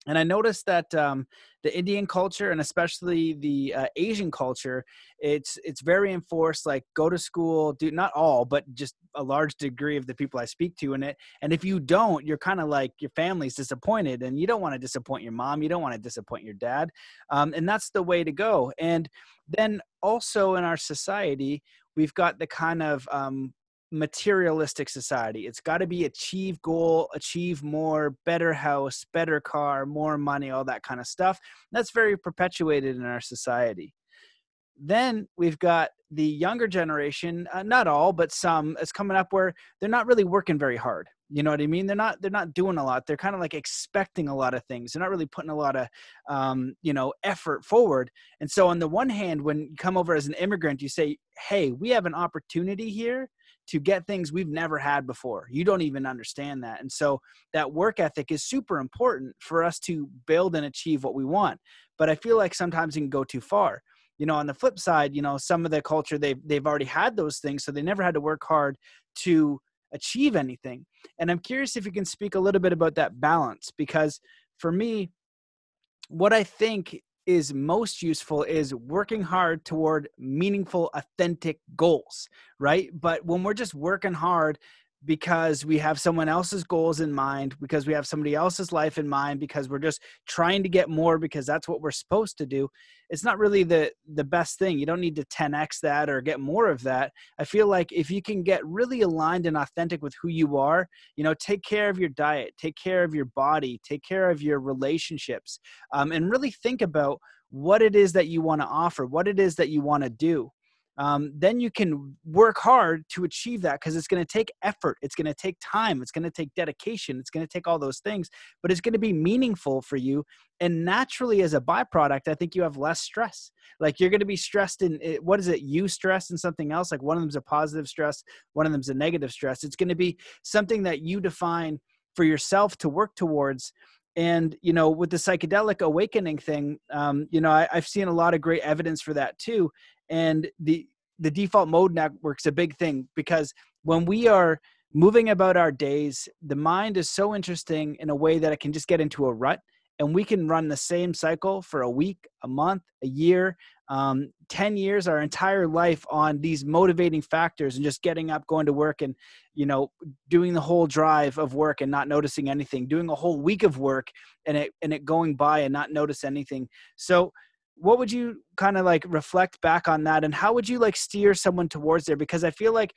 and I noticed that um, the Indian culture and especially the uh, Asian culture, it's it's very enforced. Like go to school, do not all, but just a large degree of the people I speak to in it. And if you don't, you're kind of like your family's disappointed, and you don't want to disappoint your mom, you don't want to disappoint your dad, um, and that's the way to go. And then also in our society, we've got the kind of um, materialistic society. It's got to be achieve goal, achieve more, better house, better car, more money, all that kind of stuff. That's very perpetuated in our society. Then we've got the younger generation, uh, not all, but some, is coming up where they're not really working very hard. You know what I mean? They're not they're not doing a lot. They're kind of like expecting a lot of things. They're not really putting a lot of um, you know effort forward. And so on the one hand, when you come over as an immigrant, you say, hey, we have an opportunity here to get things we've never had before. You don't even understand that. And so that work ethic is super important for us to build and achieve what we want. But I feel like sometimes it can go too far. You know, on the flip side, you know, some of the culture they've they've already had those things, so they never had to work hard to achieve anything. And I'm curious if you can speak a little bit about that balance because for me, what I think is most useful is working hard toward meaningful, authentic goals, right? But when we're just working hard because we have someone else's goals in mind, because we have somebody else's life in mind, because we're just trying to get more because that's what we're supposed to do. It's not really the the best thing. You don't need to 10x that or get more of that. I feel like if you can get really aligned and authentic with who you are, you know, take care of your diet, take care of your body, take care of your relationships, um, and really think about what it is that you want to offer, what it is that you want to do um, then you can work hard to achieve that because it's going to take effort it's going to take time it's going to take dedication it's going to take all those things but it's going to be meaningful for you and naturally as a byproduct i think you have less stress. Like you're going to be stressed in eh, what is it? You stress and something else? Like one of them's a positive stress one of them's a negative stress. It's going to be something that you define for yourself to work towards and you know with the psychedelic awakening thing um, you know I, have seen a lot of great evidence for that too and the the default mode network's a big thing because when we are moving about our days the mind is so interesting in a way that it can just get into a rut and we can run the same cycle for a week a month a year. Um, 10 years our entire life on these motivating factors and just getting up going to work and you know doing the whole drive of work and not noticing anything doing a whole week of work and it and it going by and not notice anything. So what would you kind of like reflect back on that and how would you like steer someone towards there? Because i feel like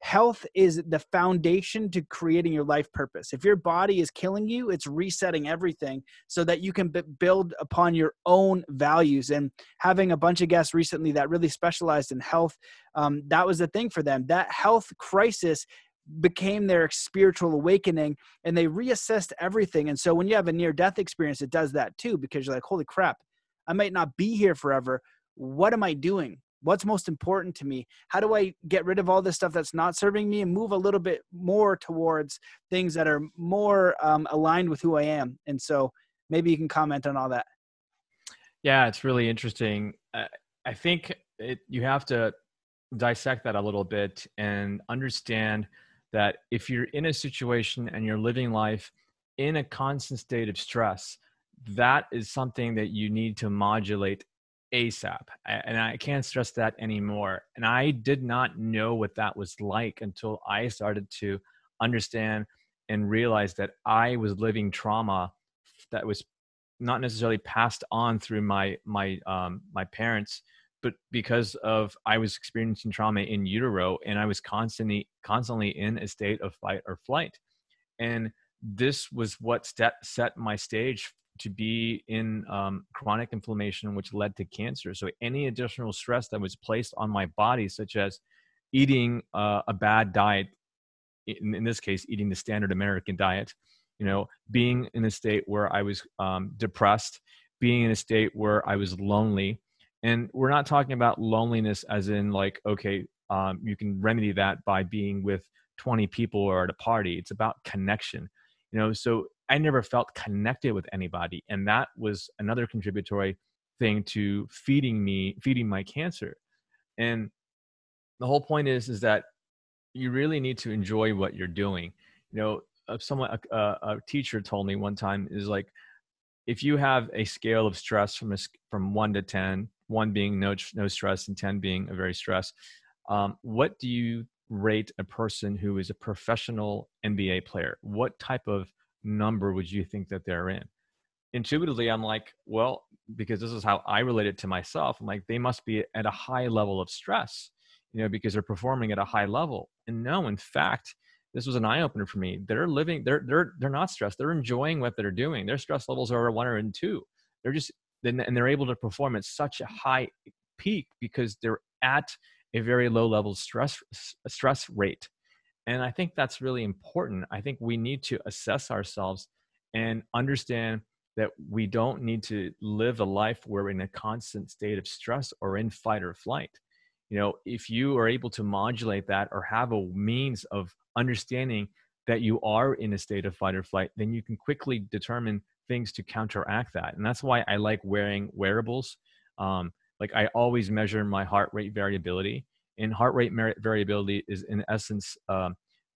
health is the foundation to creating your life purpose. If your body is killing you it's resetting everything so that you can b- build upon your own values and having a bunch of guests recently that really specialized in health um, that was the thing for them. That health crisis became their spiritual awakening and they reassessed everything and so when you have a near death experience it does that too because you're like holy crap I might not be here forever. What am I doing? What's most important to me? How do I get rid of all this stuff that's not serving me and move a little bit more towards things that are more um, aligned with who I am? And so maybe you can comment on all that. Yeah, it's really interesting. Uh, I think it, you have to dissect that a little bit and understand that if you're in a situation and you're living life in a constant state of stress, that is something that you need to modulate ASAP. And I can't stress that anymore. And I did not know what that was like until I started to understand and realize that I was living trauma that was not necessarily passed on through my my um, my parents, but because of I was experiencing trauma in utero, and I was constantly constantly in a state of fight or flight, and this was what set set my stage to be in um, chronic inflammation, which led to cancer. So any additional stress that was placed on my body, such as eating uh, a bad diet, in, in, this case, eating the standard American diet, you know, being in a state where I was um, depressed, being in a state where I was lonely. And we're not talking about loneliness as in like, okay, um, you can remedy that by being with 20 people or at a party. It's about connection. You know, so I never felt connected with anybody. And that was another contributory thing to feeding me, feeding my cancer. And the whole point is, is that you really need to enjoy what you're doing. You know, someone, a, a teacher told me one time is like, if you have a scale of stress from a, from one to 10, one being no, no stress and 10 being a very stress, um, what do you rate a person who is a professional NBA player? What type of number would you think that they're in? Intuitively, I'm like, well, because this is how I relate it to myself. I'm like, they must be at a high level of stress, you know, because they're performing at a high level. And no, in fact, this was an eye opener for me. They're living, they're they're they're not stressed. They're enjoying what they're doing. Their stress levels are one or a two. They're just and they're able to perform at such a high peak because they're at a very low level stress stress rate and I think that's really important. I think we need to assess ourselves and understand that we don't need to live a life where we're in a constant state of stress or in fight or flight. you know if you are able to modulate that or have a means of understanding that you are in a state of fight or flight then you can quickly determine things to counteract that and that's why i like wearing wearables um, like i always measure my heart rate variability and heart rate variability is in essence um,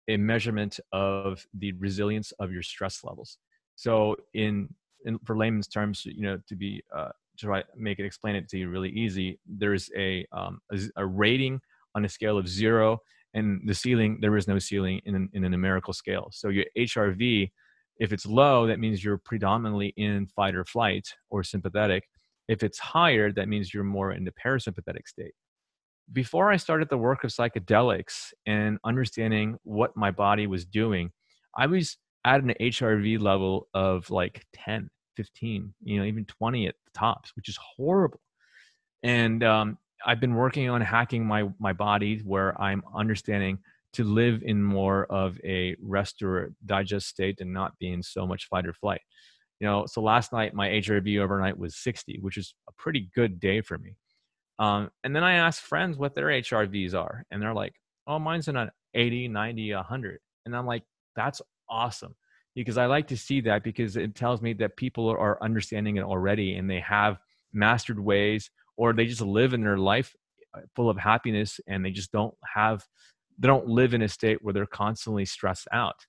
a measurement of the resilience of your stress levels. So in, in for layman's terms you know to be uh, to try make it explain it to you really easy there's a, um, a, a rating on a scale of zero and the ceiling there is no ceiling in, in a numerical scale. So your hrv if it's low that means you're predominantly in fight or flight or sympathetic. If it's higher that means you're more in the parasympathetic state before i started the work of psychedelics and understanding what my body was doing i was at an hrv level of like 10 15, you know, even 20 at the tops, which is horrible. And um, I've been working on hacking my my body where I'm understanding to live in more of a rest or digest state and not be in so much fight or flight. You know, so last night my HRV overnight was 60, which is a pretty good day for me. Um, and then I ask friends what their HRVs are, and they're like, "Oh, mine's in an 80, 90, 100." And I'm like, "That's awesome." because I like to see that because it tells me that people are understanding it already and they have mastered ways or they just live in their life uh, full of happiness and they just don't have they don't live in a state where they're constantly stressed out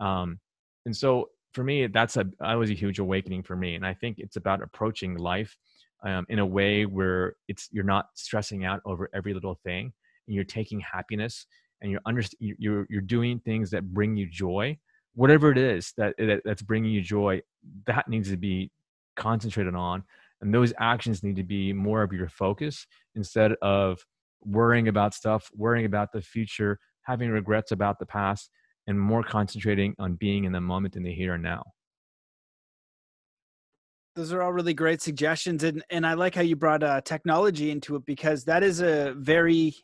um, and so for me that's a that was a huge awakening for me and i think it's about approaching life um, in a way where it's you're not stressing out over every little thing and you're taking happiness and you're under, you're you're doing things that bring you joy. Whatever it is that, that that's bringing you joy that needs to be concentrated on and those actions need to be more of your focus instead of worrying about stuff worrying about the future having regrets about the past and more concentrating on being in the moment in the here and now those are all really great suggestions and and i like how you brought uh, technology into it because that is a very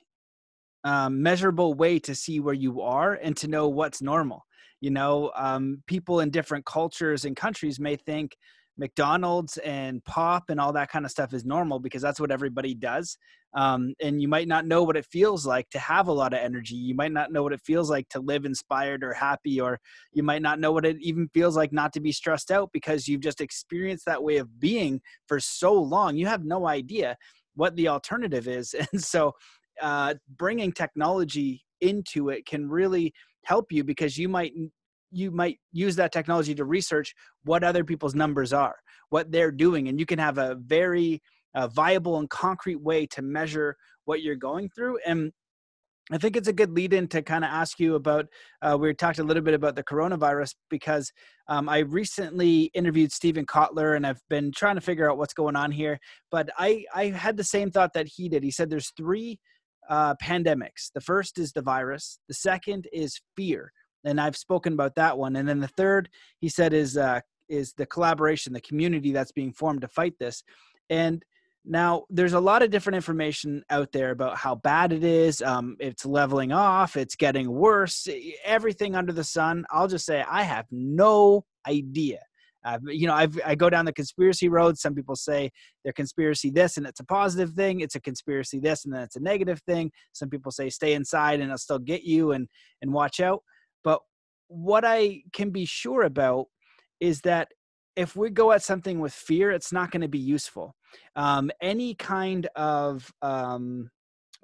um, measurable way to see where you are and to know what's normal. You know um, people in different cultures and countries may think mcdonald's and pop and all that kind of stuff is normal because that's what everybody does um, and you might not know what it feels like to have a lot of energy. You might not know what it feels like to live inspired or happy or you might not know what it even feels like not to be stressed out because you've just experienced that way of being for so long. You have no idea what the alternative is. And so uh, bringing technology into it can really help you because you might you might use that technology to research what other people's numbers are what they're doing and you can have a very uh, viable and concrete way to measure what you're going through and I think it's a good lead in to kind of ask you about. Uh, we talked a little bit about the coronavirus because um, I recently interviewed Steven Kotler and I've been trying to figure out what's going on here. But I, I had the same thought that he did. He said there's three uh, pandemics. The first is the virus. The second is fear, and I've spoken about that one. And then the third, he said, is uh, is the collaboration, the community that's being formed to fight this. And now there's a lot of different information out there about how bad it is. Um, it's leveling off. It's getting worse. Everything under the sun. I'll just say I have no idea uh, you know, I've, I go down the conspiracy road. Some people say they're conspiracy this and it's a positive thing. It's a conspiracy this and then it's a negative thing. Some people say stay inside and it'll still get you and and watch out. What I can be sure about is that if we go at something with fear, it's not going to be useful. Um, any kind of um,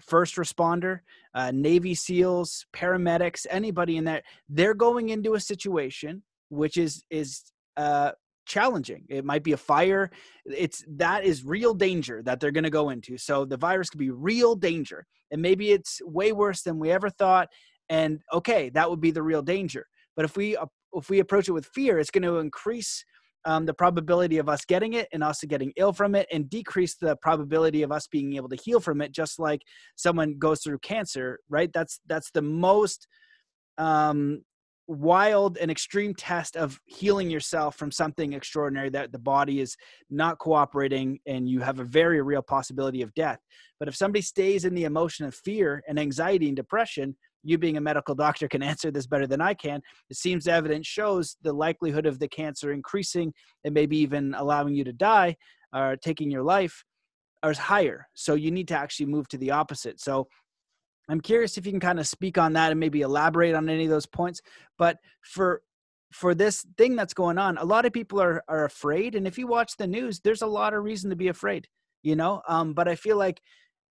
first responder, uh, Navy SEALs, paramedics, anybody in there, they're going into a situation which is is uh, challenging. It might be a fire. It's that is real danger that they're going to go into. So the virus could be real danger, and maybe it's way worse than we ever thought. And okay, that would be the real danger. But if we if we approach it with fear, it's going to increase um, the probability of us getting it and also getting ill from it, and decrease the probability of us being able to heal from it. Just like someone goes through cancer, right? That's that's the most um, wild and extreme test of healing yourself from something extraordinary that the body is not cooperating and you have a very real possibility of death. But if somebody stays in the emotion of fear and anxiety and depression, you being a medical doctor can answer this better than I can. It seems evidence shows the likelihood of the cancer increasing and maybe even allowing you to die or taking your life. are higher. So you need to actually move to the opposite. So I'm curious if you can kind of speak on that and maybe elaborate on any of those points. But for for this thing that's going on, a lot of people are are afraid. And if you watch the news, there's a lot of reason to be afraid, you know. Um, but I feel like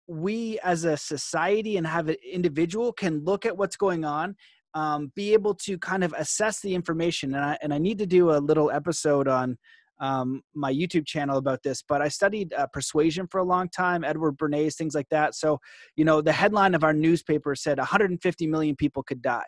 we as a society and have an individual can look at what's going on um, be able to kind of assess the information and I, and I need to do a little episode on um, my youtube channel about this but i studied uh, persuasion for a long time edward bernays things like that so you know the headline of our newspaper said 150 million people could die.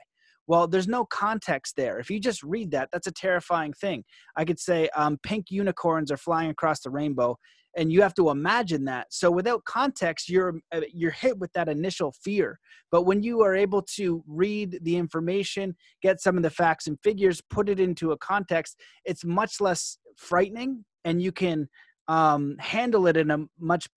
Well there's no context there. If you just read that that's a terrifying thing. I could say um, pink unicorns are flying across the rainbow and you have to imagine that. So without context you're uh, you're hit with that initial fear. But when you are able to read the information get some of the facts and figures put it into a context it's much less frightening and you can um, handle it in a much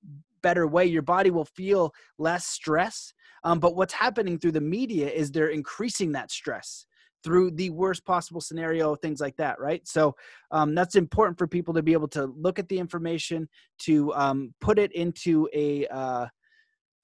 better way. Your body will feel less stress. Um, but what's happening through the media is they're increasing that stress through the worst possible scenario, things like that, right? So um, that's important for people to be able to look at the information, to um, put it into a uh,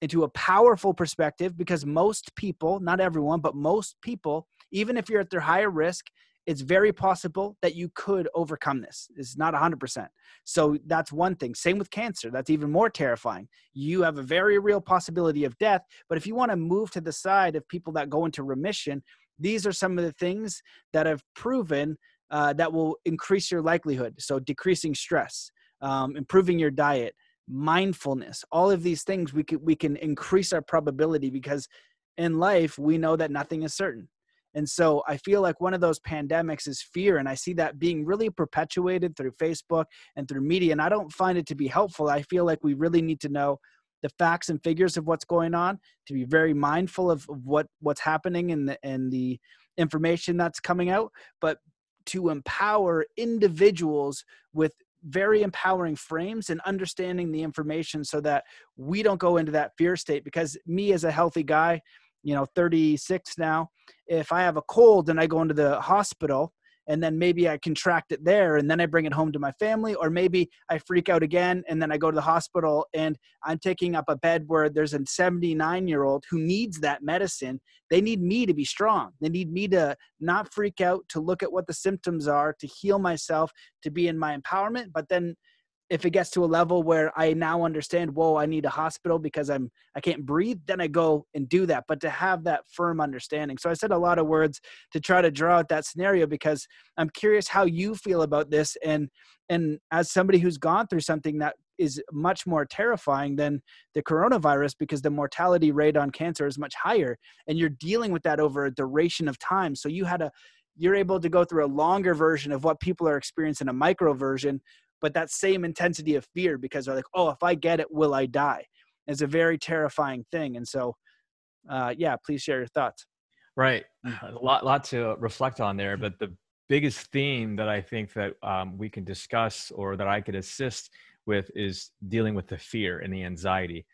into a powerful perspective, because most people, not everyone, but most people, even if you're at their higher risk, it's very possible that you could overcome this. It's not 100%. So that's one thing. Same with cancer. That's even more terrifying. You have a very real possibility of death. But if you want to move to the side of people that go into remission, these are some of the things that have proven uh, that will increase your likelihood. So, decreasing stress, um, improving your diet, mindfulness, all of these things we can, we can increase our probability because in life we know that nothing is certain. And so I feel like one of those pandemics is fear. And I see that being really perpetuated through Facebook and through media. And I don't find it to be helpful. I feel like we really need to know the facts and figures of what's going on, to be very mindful of, of what what's happening and the and the information that's coming out, but to empower individuals with very empowering frames and understanding the information so that we don't go into that fear state. Because me as a healthy guy you know 36 now if i have a cold and i go into the hospital and then maybe I contract it there and then I bring it home to my family, or maybe I freak out again and then I go to the hospital and I'm taking up a bed where there's a 79 year old who needs that medicine. They need me to be strong. They need me to not freak out, to look at what the symptoms are, to heal myself, to be in my empowerment, but then if it gets to a level where I now understand, whoa, I need a hospital because I'm I can't breathe, then I go and do that. But to have that firm understanding. So I said a lot of words to try to draw out that scenario because I'm curious how you feel about this and and as somebody who's gone through something that is much more terrifying than the coronavirus because the mortality rate on cancer is much higher and you're dealing with that over a duration of time. So you had a you're able to go through a longer version of what people are experiencing a micro version but that same intensity of fear because they're like, oh, if I get it, will I die? It's a very terrifying thing. And so, uh, yeah, please share your thoughts. Right, a lot, lot to reflect on there. But the biggest theme that I think that um, we can discuss or that I could assist with is dealing with the fear and the anxiety.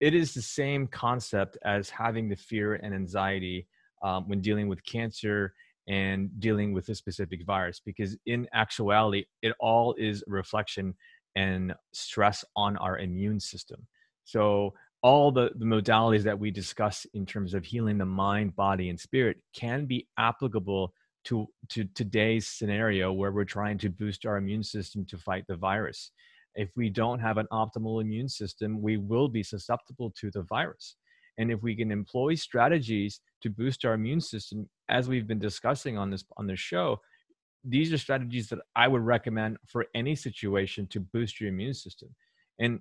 It is the same concept as having the fear and anxiety um, when dealing with cancer and dealing with a specific virus because in actuality it all is reflection and stress on our immune system. So all the, the modalities that we discuss in terms of healing the mind body and spirit can be applicable to, to today's scenario where we're trying to boost our immune system to fight the virus. If we don't have an optimal immune system we will be susceptible to the virus. And if we can employ strategies to boost our immune system, as we've been discussing on this on this show, these are strategies that I would recommend for any situation to boost your immune system. And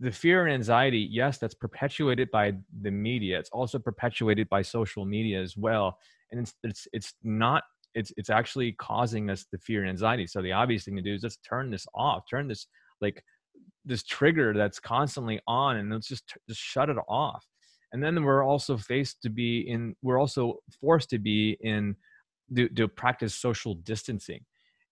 the fear and anxiety, yes, that's perpetuated by the media. It's also perpetuated by social media as well. And it's it's it's not it's it's actually causing us the fear and anxiety. So the obvious thing to do is just turn this off, turn this like this trigger that's constantly on, and let's just just shut it off and then we're also faced to be in we're also forced to be in to, to practice social distancing.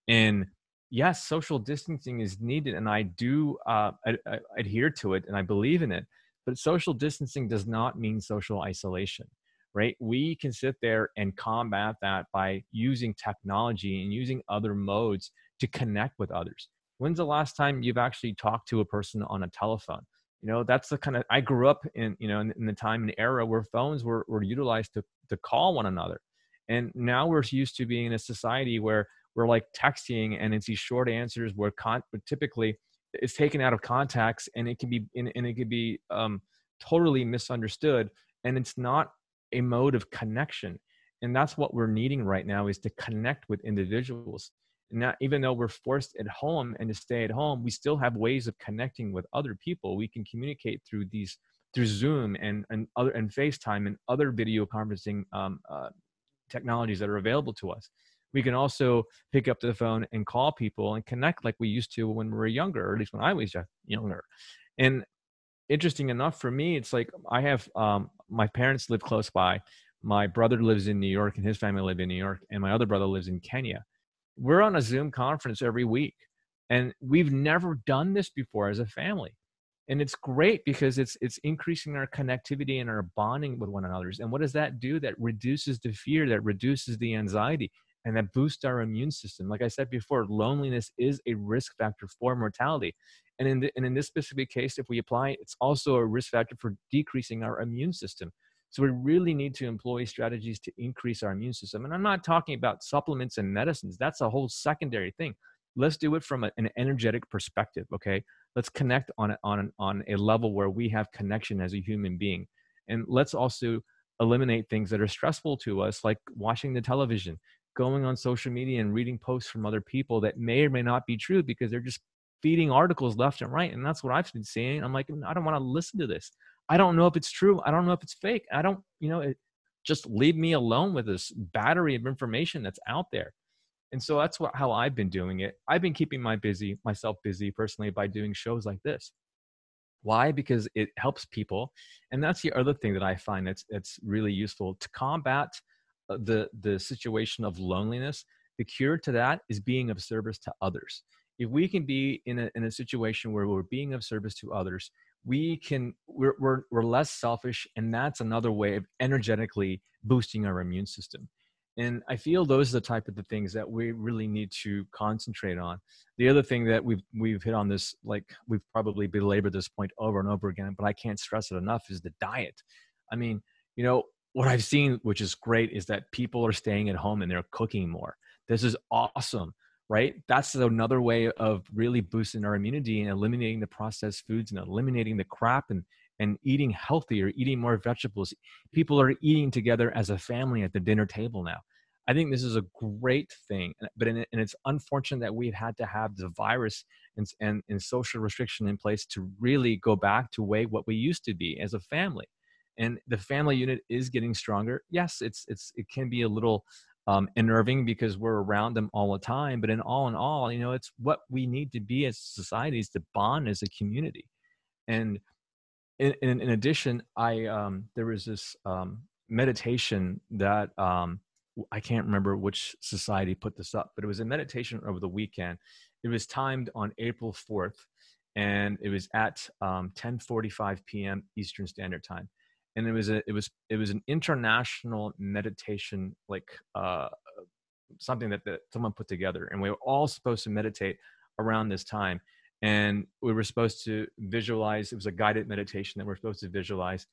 And yes social distancing is needed and i do uh, I adhere to it and i believe in it. But social distancing does not mean social isolation right? We can sit there and combat that by using technology and using other modes to connect with others. When's the last time you've actually talked to a person on a telephone you know that's the kind of i grew up in you know in, in the time and era where phones were, were utilized to, to call one another. And now we're used to being in a society where we're like texting and it's these short answers where con- typically it's taken out of context and it can be and, it can be um, totally misunderstood and it's not a mode of connection. And that's what we're needing right now is to connect with individuals not even though we're forced at home and to stay at home we still have ways of connecting with other people. We can communicate through these through zoom and and other and facetime and other video conferencing um, uh, technologies that are available to us. We can also pick up the phone and call people and connect like we used to when we were younger or at least when i was younger. And interesting enough for me it's like i have um, my parents live close by. My brother lives in new york and his family live in new york and my other brother lives in kenya we're on a Zoom conference every week. And we've never done this before as a family. And it's great because it's it's increasing our connectivity and our bonding with one another. And what does that do? That reduces the fear, that reduces the anxiety, and that boosts our immune system. Like I said before, loneliness is a risk factor for mortality. And in, the, and in this specific case, if we apply, it's also a risk factor for decreasing our immune system. So we really need to employ strategies to increase our immune system. And I'm not talking about supplements and medicines. That's a whole secondary thing. Let's do it from a, an energetic perspective. Okay. Let's connect on, on, on a level where we have connection as a human being. And let's also eliminate things that are stressful to us, like watching the television, going on social media and reading posts from other people that may or may not be true because they're just feeding articles left and right. And that's what I've been seeing. I'm like, I don't want to listen to this. I don't know if it's true. I don't know if it's fake. I don't, you know, it, just leave me alone with this battery of information that's out there. And so that's what, how I've been doing it. I've been keeping my busy myself busy personally by doing shows like this. Why? Because it helps people, and that's the other thing that I find that's that's really useful to combat uh, the the situation of loneliness. The cure to that is being of service to others. If we can be in a in a situation where we're being of service to others, we can we're, we're, we're less selfish and that's another way of energetically boosting our immune system. And i feel those are the type of the things that we really need to concentrate on. The other thing that we've we've hit on this like we've probably belabored this point over and over again but i can't stress it enough is the diet. I mean you know what i've seen which is great is that people are staying at home and they're cooking more. This is awesome right? That's another way of really boosting our immunity and eliminating the processed foods and eliminating the crap and and eating healthier, eating more vegetables. People are eating together as a family at the dinner table now. I think this is a great thing, but in, and it's unfortunate that we've had to have the virus and, and, and social restriction in place to really go back to way what we used to be as a family. And the family unit is getting stronger. Yes, it's it's it can be a little um, unnerving because we're around them all the time. But in all in all, you know, it's what we need to be as societies to bond as a community. And in, in, in addition, I um, there was this um, meditation that um, I can't remember which society put this up, but it was a meditation over the weekend. It was timed on April 4th, and it was at 10:45 um, p.m. Eastern Standard Time and it was a it was it was an international meditation like uh something that, that someone put together and we were all supposed to meditate around this time and we were supposed to visualize it was a guided meditation that we're supposed to visualize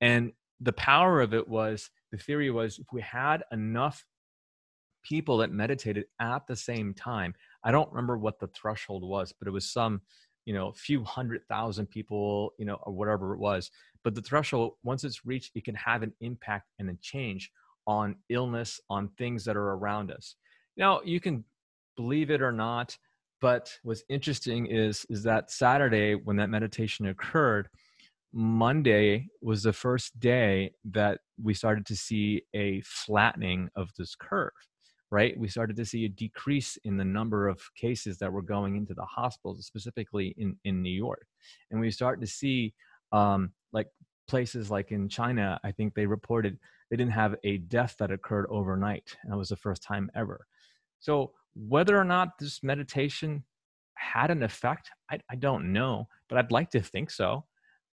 and the power of it was the theory was if we had enough people that meditated at the same time i don't remember what the threshold was but it was some you know a few hundred thousand people you know or whatever it was but the threshold once it's reached it can have an impact and a change on illness on things that are around us. Now you can believe it or not but what's interesting is is that saturday when that meditation occurred monday was the first day that we started to see a flattening of this curve right? We started to see a decrease in the number of cases that were going into the hospitals, specifically in, in New York. And we started to see um, like places like in China, I think they reported they didn't have a death that occurred overnight. And that was the first time ever. So whether or not this meditation had an effect, I, I don't know, but I'd like to think so.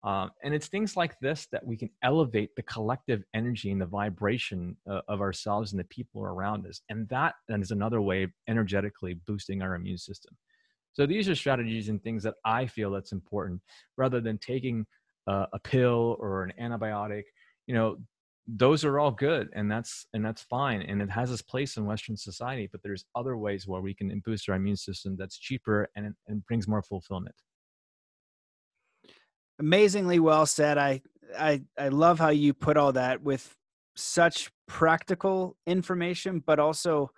Um, and it's things like this that we can elevate the collective energy and the vibration uh, of ourselves and the people around us. And that is another way of energetically boosting our immune system. So these are strategies and things that I feel that's important rather than taking uh, a pill or an antibiotic. You know, those are all good and that's and that's fine and it has its place in western society but there's other ways where we can boost our immune system that's cheaper and, and brings more fulfillment amazingly well said i i i love how you put all that with such practical information but also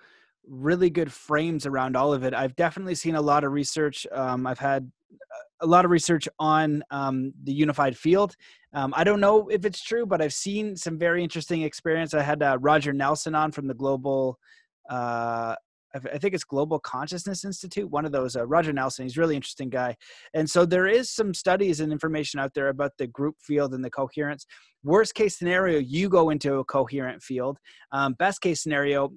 really good frames around all of it i've definitely seen a lot of research um, i've had a lot of research on um, the unified field. Um, I don't know if it's true, but I've seen some very interesting experience. I had uh, Roger Nelson on from the Global, uh, I think it's Global Consciousness Institute, one of those. Uh, Roger Nelson, he's really interesting guy. And so there is some studies and information out there about the group field and the coherence. Worst case scenario, you go into a coherent field. Um, best case scenario,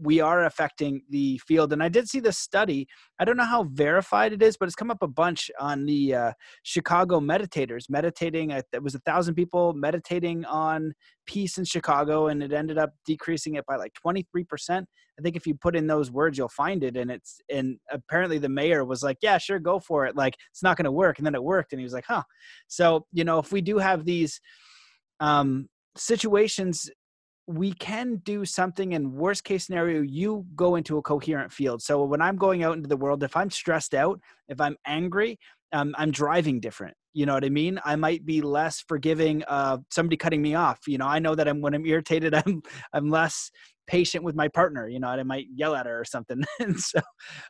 we are affecting the field. And I did see this study. I don't know how verified it is, but it's come up a bunch on the uh, Chicago meditators meditating. It was a thousand people meditating on peace in Chicago, and it ended up decreasing it by like 23%. I think if you put in those words, you'll find it. And it's, and apparently the mayor was like, yeah, sure, go for it. Like, it's not going to work. And then it worked. And he was like, huh. So, you know, if we do have these, um, situations we can do something in worst case scenario you go into a coherent field. So when i'm going out into the world if i'm stressed out if i'm angry um, i'm driving different you know what i mean? I might be less forgiving of somebody cutting me off you know? I know that i'm when i'm irritated i'm i'm less patient with my partner you know i might yell at her or something. And so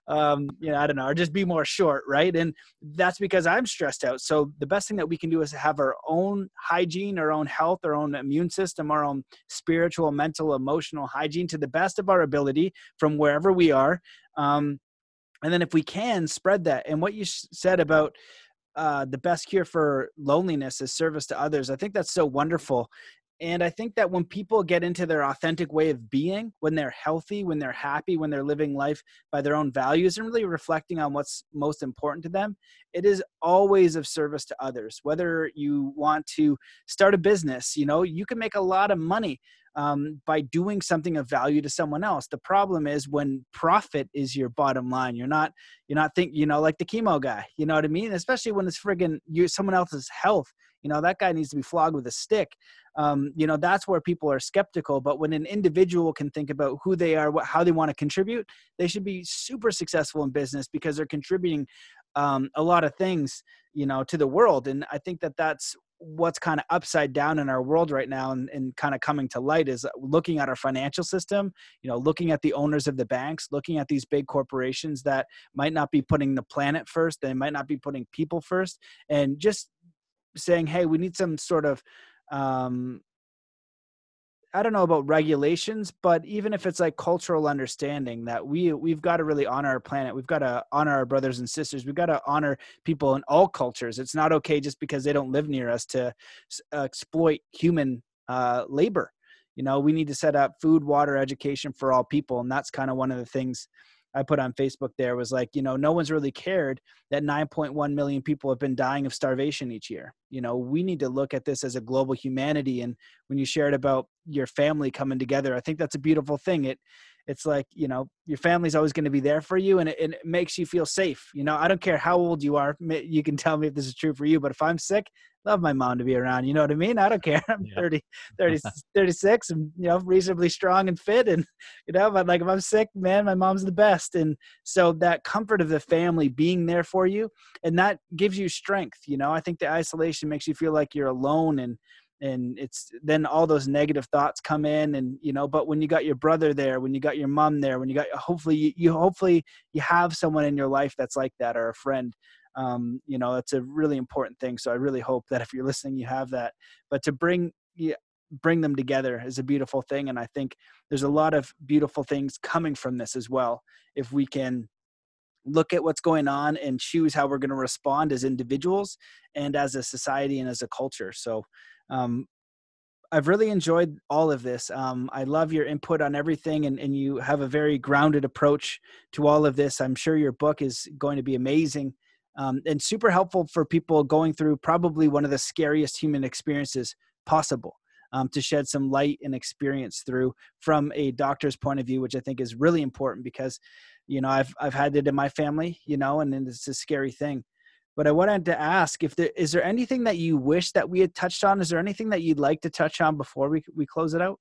um you know i don't know or just be more short right? And that's because i'm stressed out. So the best thing that we can do is have our own hygiene our own health our own immune system our own spiritual mental emotional hygiene to the best of our ability from wherever we are. Um and then if we can spread that and what you said about uh, the best cure for loneliness is service to others. I think that's so wonderful. And I think that when people get into their authentic way of being, when they're healthy, when they're happy, when they're living life by their own values and really reflecting on what's most important to them, it is always of service to others. Whether you want to start a business, you know, you can make a lot of money um, by doing something of value to someone else. The problem is when profit is your bottom line. You're not you're not think you know like the chemo guy. You know what I mean? Especially when it's friggin' you someone else's health. You know that guy needs to be flogged with a stick. Um, you know that's where people are skeptical. But when an individual can think about who they are, what, how they want to contribute, they should be super successful in business because they're contributing um, a lot of things you know to the world. And i think that that's what's kind of upside down in our world right now and, and kind of coming to light is looking at our financial system you know looking at the owners of the banks looking at these big corporations that might not be putting the planet first they might not be putting people first and just saying hey we need some sort of um, I don't know about regulations, but even if it's like cultural understanding that we we've got to really honor our planet, we've got to honor our brothers and sisters, we've got to honor people in all cultures. It's not okay just because they don't live near us to uh, exploit human uh, labor. You know, we need to set up food, water, education for all people, and that's kind of one of the things I put on Facebook there was like, you know, no one's really cared that 9.1 million people have been dying of starvation each year. You know, we need to look at this as a global humanity. And when you shared about your family coming together, I think that's a beautiful thing. It, it's like, you know, your family's always going to be there for you and it, it makes you feel safe. You know, I don't care how old you are. You can tell me if this is true for you, but if I'm sick, love my mom to be around. You know what I mean? I don't care. I'm yeah. 30, 30 36 and, you know, reasonably strong and fit. And, you know, but like if I'm sick, man, my mom's the best. And so that comfort of the family being there for you and that gives you strength. You know, I think the isolation makes you feel like you're alone and, and it's then all those negative thoughts come in and you know but when you got your brother there when you got your mom there when you got hopefully you, you hopefully you have someone in your life that's like that or a friend um, you know that's a really important thing so i really hope that if you're listening you have that but to bring yeah, bring them together is a beautiful thing and i think there's a lot of beautiful things coming from this as well if we can look at what's going on and choose how we're going to respond as individuals and as a society and as a culture so um, I've really enjoyed all of this. Um, I love your input on everything, and, and you have a very grounded approach to all of this. I'm sure your book is going to be amazing um, and super helpful for people going through probably one of the scariest human experiences possible. um, to shed some light and experience through from a doctor's point of view, which I think is really important because, you know, I've I've had it in my family, you know, and it's a scary thing. But I wanted to ask if there is there anything that you wish that we had touched on? Is there anything that you'd like to touch on before we we close it out?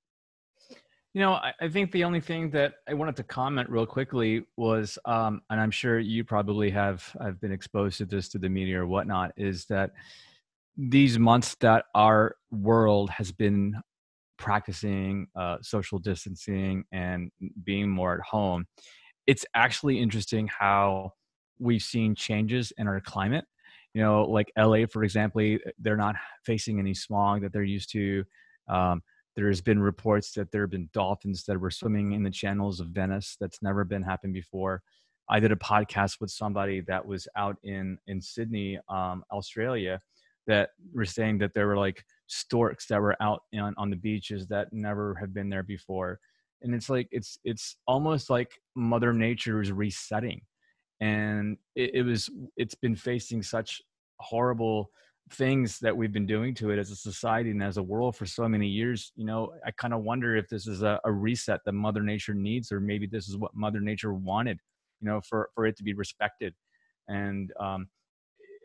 You know, I, I think the only thing that I wanted to comment real quickly was, um, and I'm sure you probably have, I've been exposed to this to the media or whatnot, is that these months that our world has been practicing uh, social distancing and being more at home, it's actually interesting how we've seen changes in our climate. You know, like LA, for example, they're not facing any smog that they're used to. Um, there's been reports that there have been dolphins that were swimming in the channels of Venice. That's never been happened before. I did a podcast with somebody that was out in in Sydney, um, Australia, that were saying that there were like storks that were out on, on the beaches that never have been there before. And it's like it's it's almost like Mother Nature is resetting, and it, it was it's been facing such horrible things that we've been doing to it as a society and as a world for so many years you know i kind of wonder if this is a, a, reset that mother nature needs or maybe this is what mother nature wanted you know for for it to be respected. And um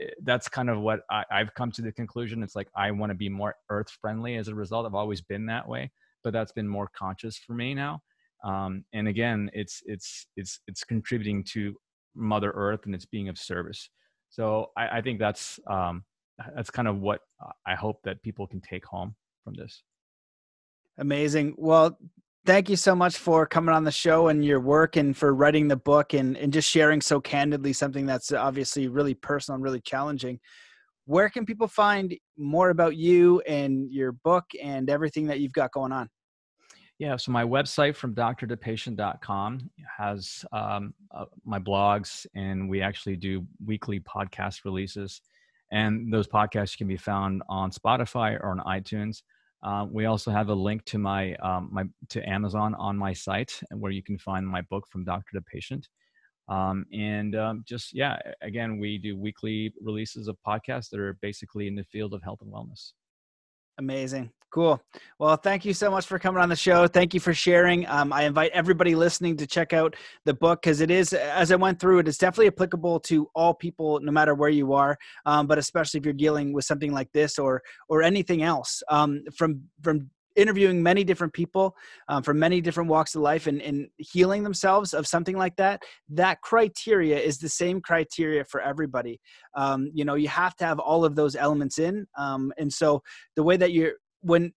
eh, that's kind of what I, i've come to the conclusion. It's like i want to be more earth friendly as a result. I've always been that way but that's been more conscious for me now. Um and again it's it's it's it's contributing to mother earth and it's being of service. So I, I think that's um, that's kind of what I hope that people can take home from this. Amazing. Well, thank you so much for coming on the show and your work and for writing the book and, and just sharing so candidly something that's obviously really personal and really challenging. Where can people find more about you and your book and everything that you've got going on? Yeah, so my website from doctortopatient.com has um, uh, my blogs, and we actually do weekly podcast releases and those podcasts can be found on Spotify or on iTunes. Uh, we also have a link to my um, my to Amazon on my site, where you can find my book from doctor to patient. Um, and um, just yeah, again, we do weekly releases of podcasts that are basically in the field of health and wellness. Amazing. Cool. Well, thank you so much for coming on the show. Thank you for sharing. Um, I invite everybody listening to check out the book because it is, as I went through it, it's definitely applicable to all people, no matter where you are. Um, but especially if you're dealing with something like this or or anything else. Um, from from interviewing many different people um, from many different walks of life and, and healing themselves of something like that that criteria is the same criteria for everybody. Um, you know you have to have all of those elements in um, and so the way that you're when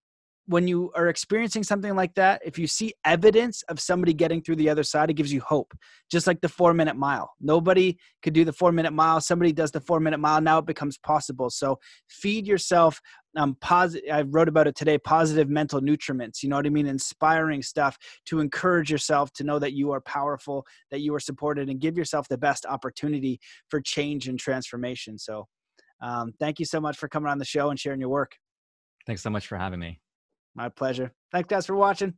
when you are experiencing something like that, if you see evidence of somebody getting through the other side, it gives you hope. Just like the four minute mile. Nobody could do the four minute mile. Somebody does the four minute mile. Now it becomes possible. So feed yourself um positive I wrote about it today, positive mental nutriments. You know what I mean? Inspiring stuff to encourage yourself to know that you are powerful, that you are supported, and give yourself the best opportunity for change and transformation. So um, thank you so much for coming on the show and sharing your work. Thanks so much for having me. My pleasure. Thanks, guys, for watching.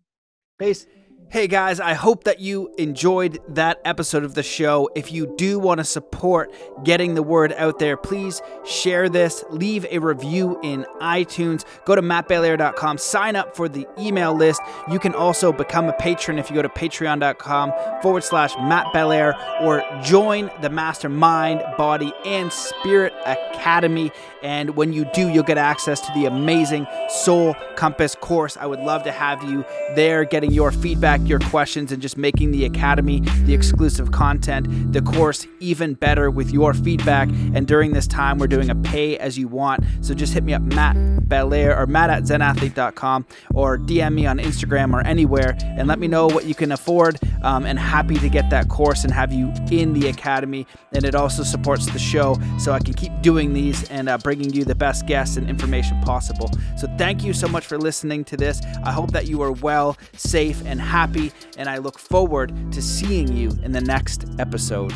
Peace. Hey guys, I hope that you enjoyed that episode of the show. If you do want to support getting the word out there, please share this, leave a review in iTunes, go to mattbelair.com, sign up for the email list. You can also become a patron if you go to patreon.com forward slash Matt Belair or join the Mastermind, Body, and Spirit Academy. And when you do, you'll get access to the amazing Soul Compass course. I would love to have you there getting your feedback your questions and just making the Academy, the exclusive content, the course even better with your feedback. And during this time, we're doing a pay as you want. So just hit me up, Matt Belair or Matt at zenathlete.com or DM me on Instagram or anywhere and let me know what you can afford. Um, and happy to get that course and have you in the Academy. And it also supports the show so I can keep doing these and uh, bringing you the best guests and information possible. So thank you so much for listening to this. I hope that you are well, safe, and happy happy, and I look forward to seeing you in the next episode.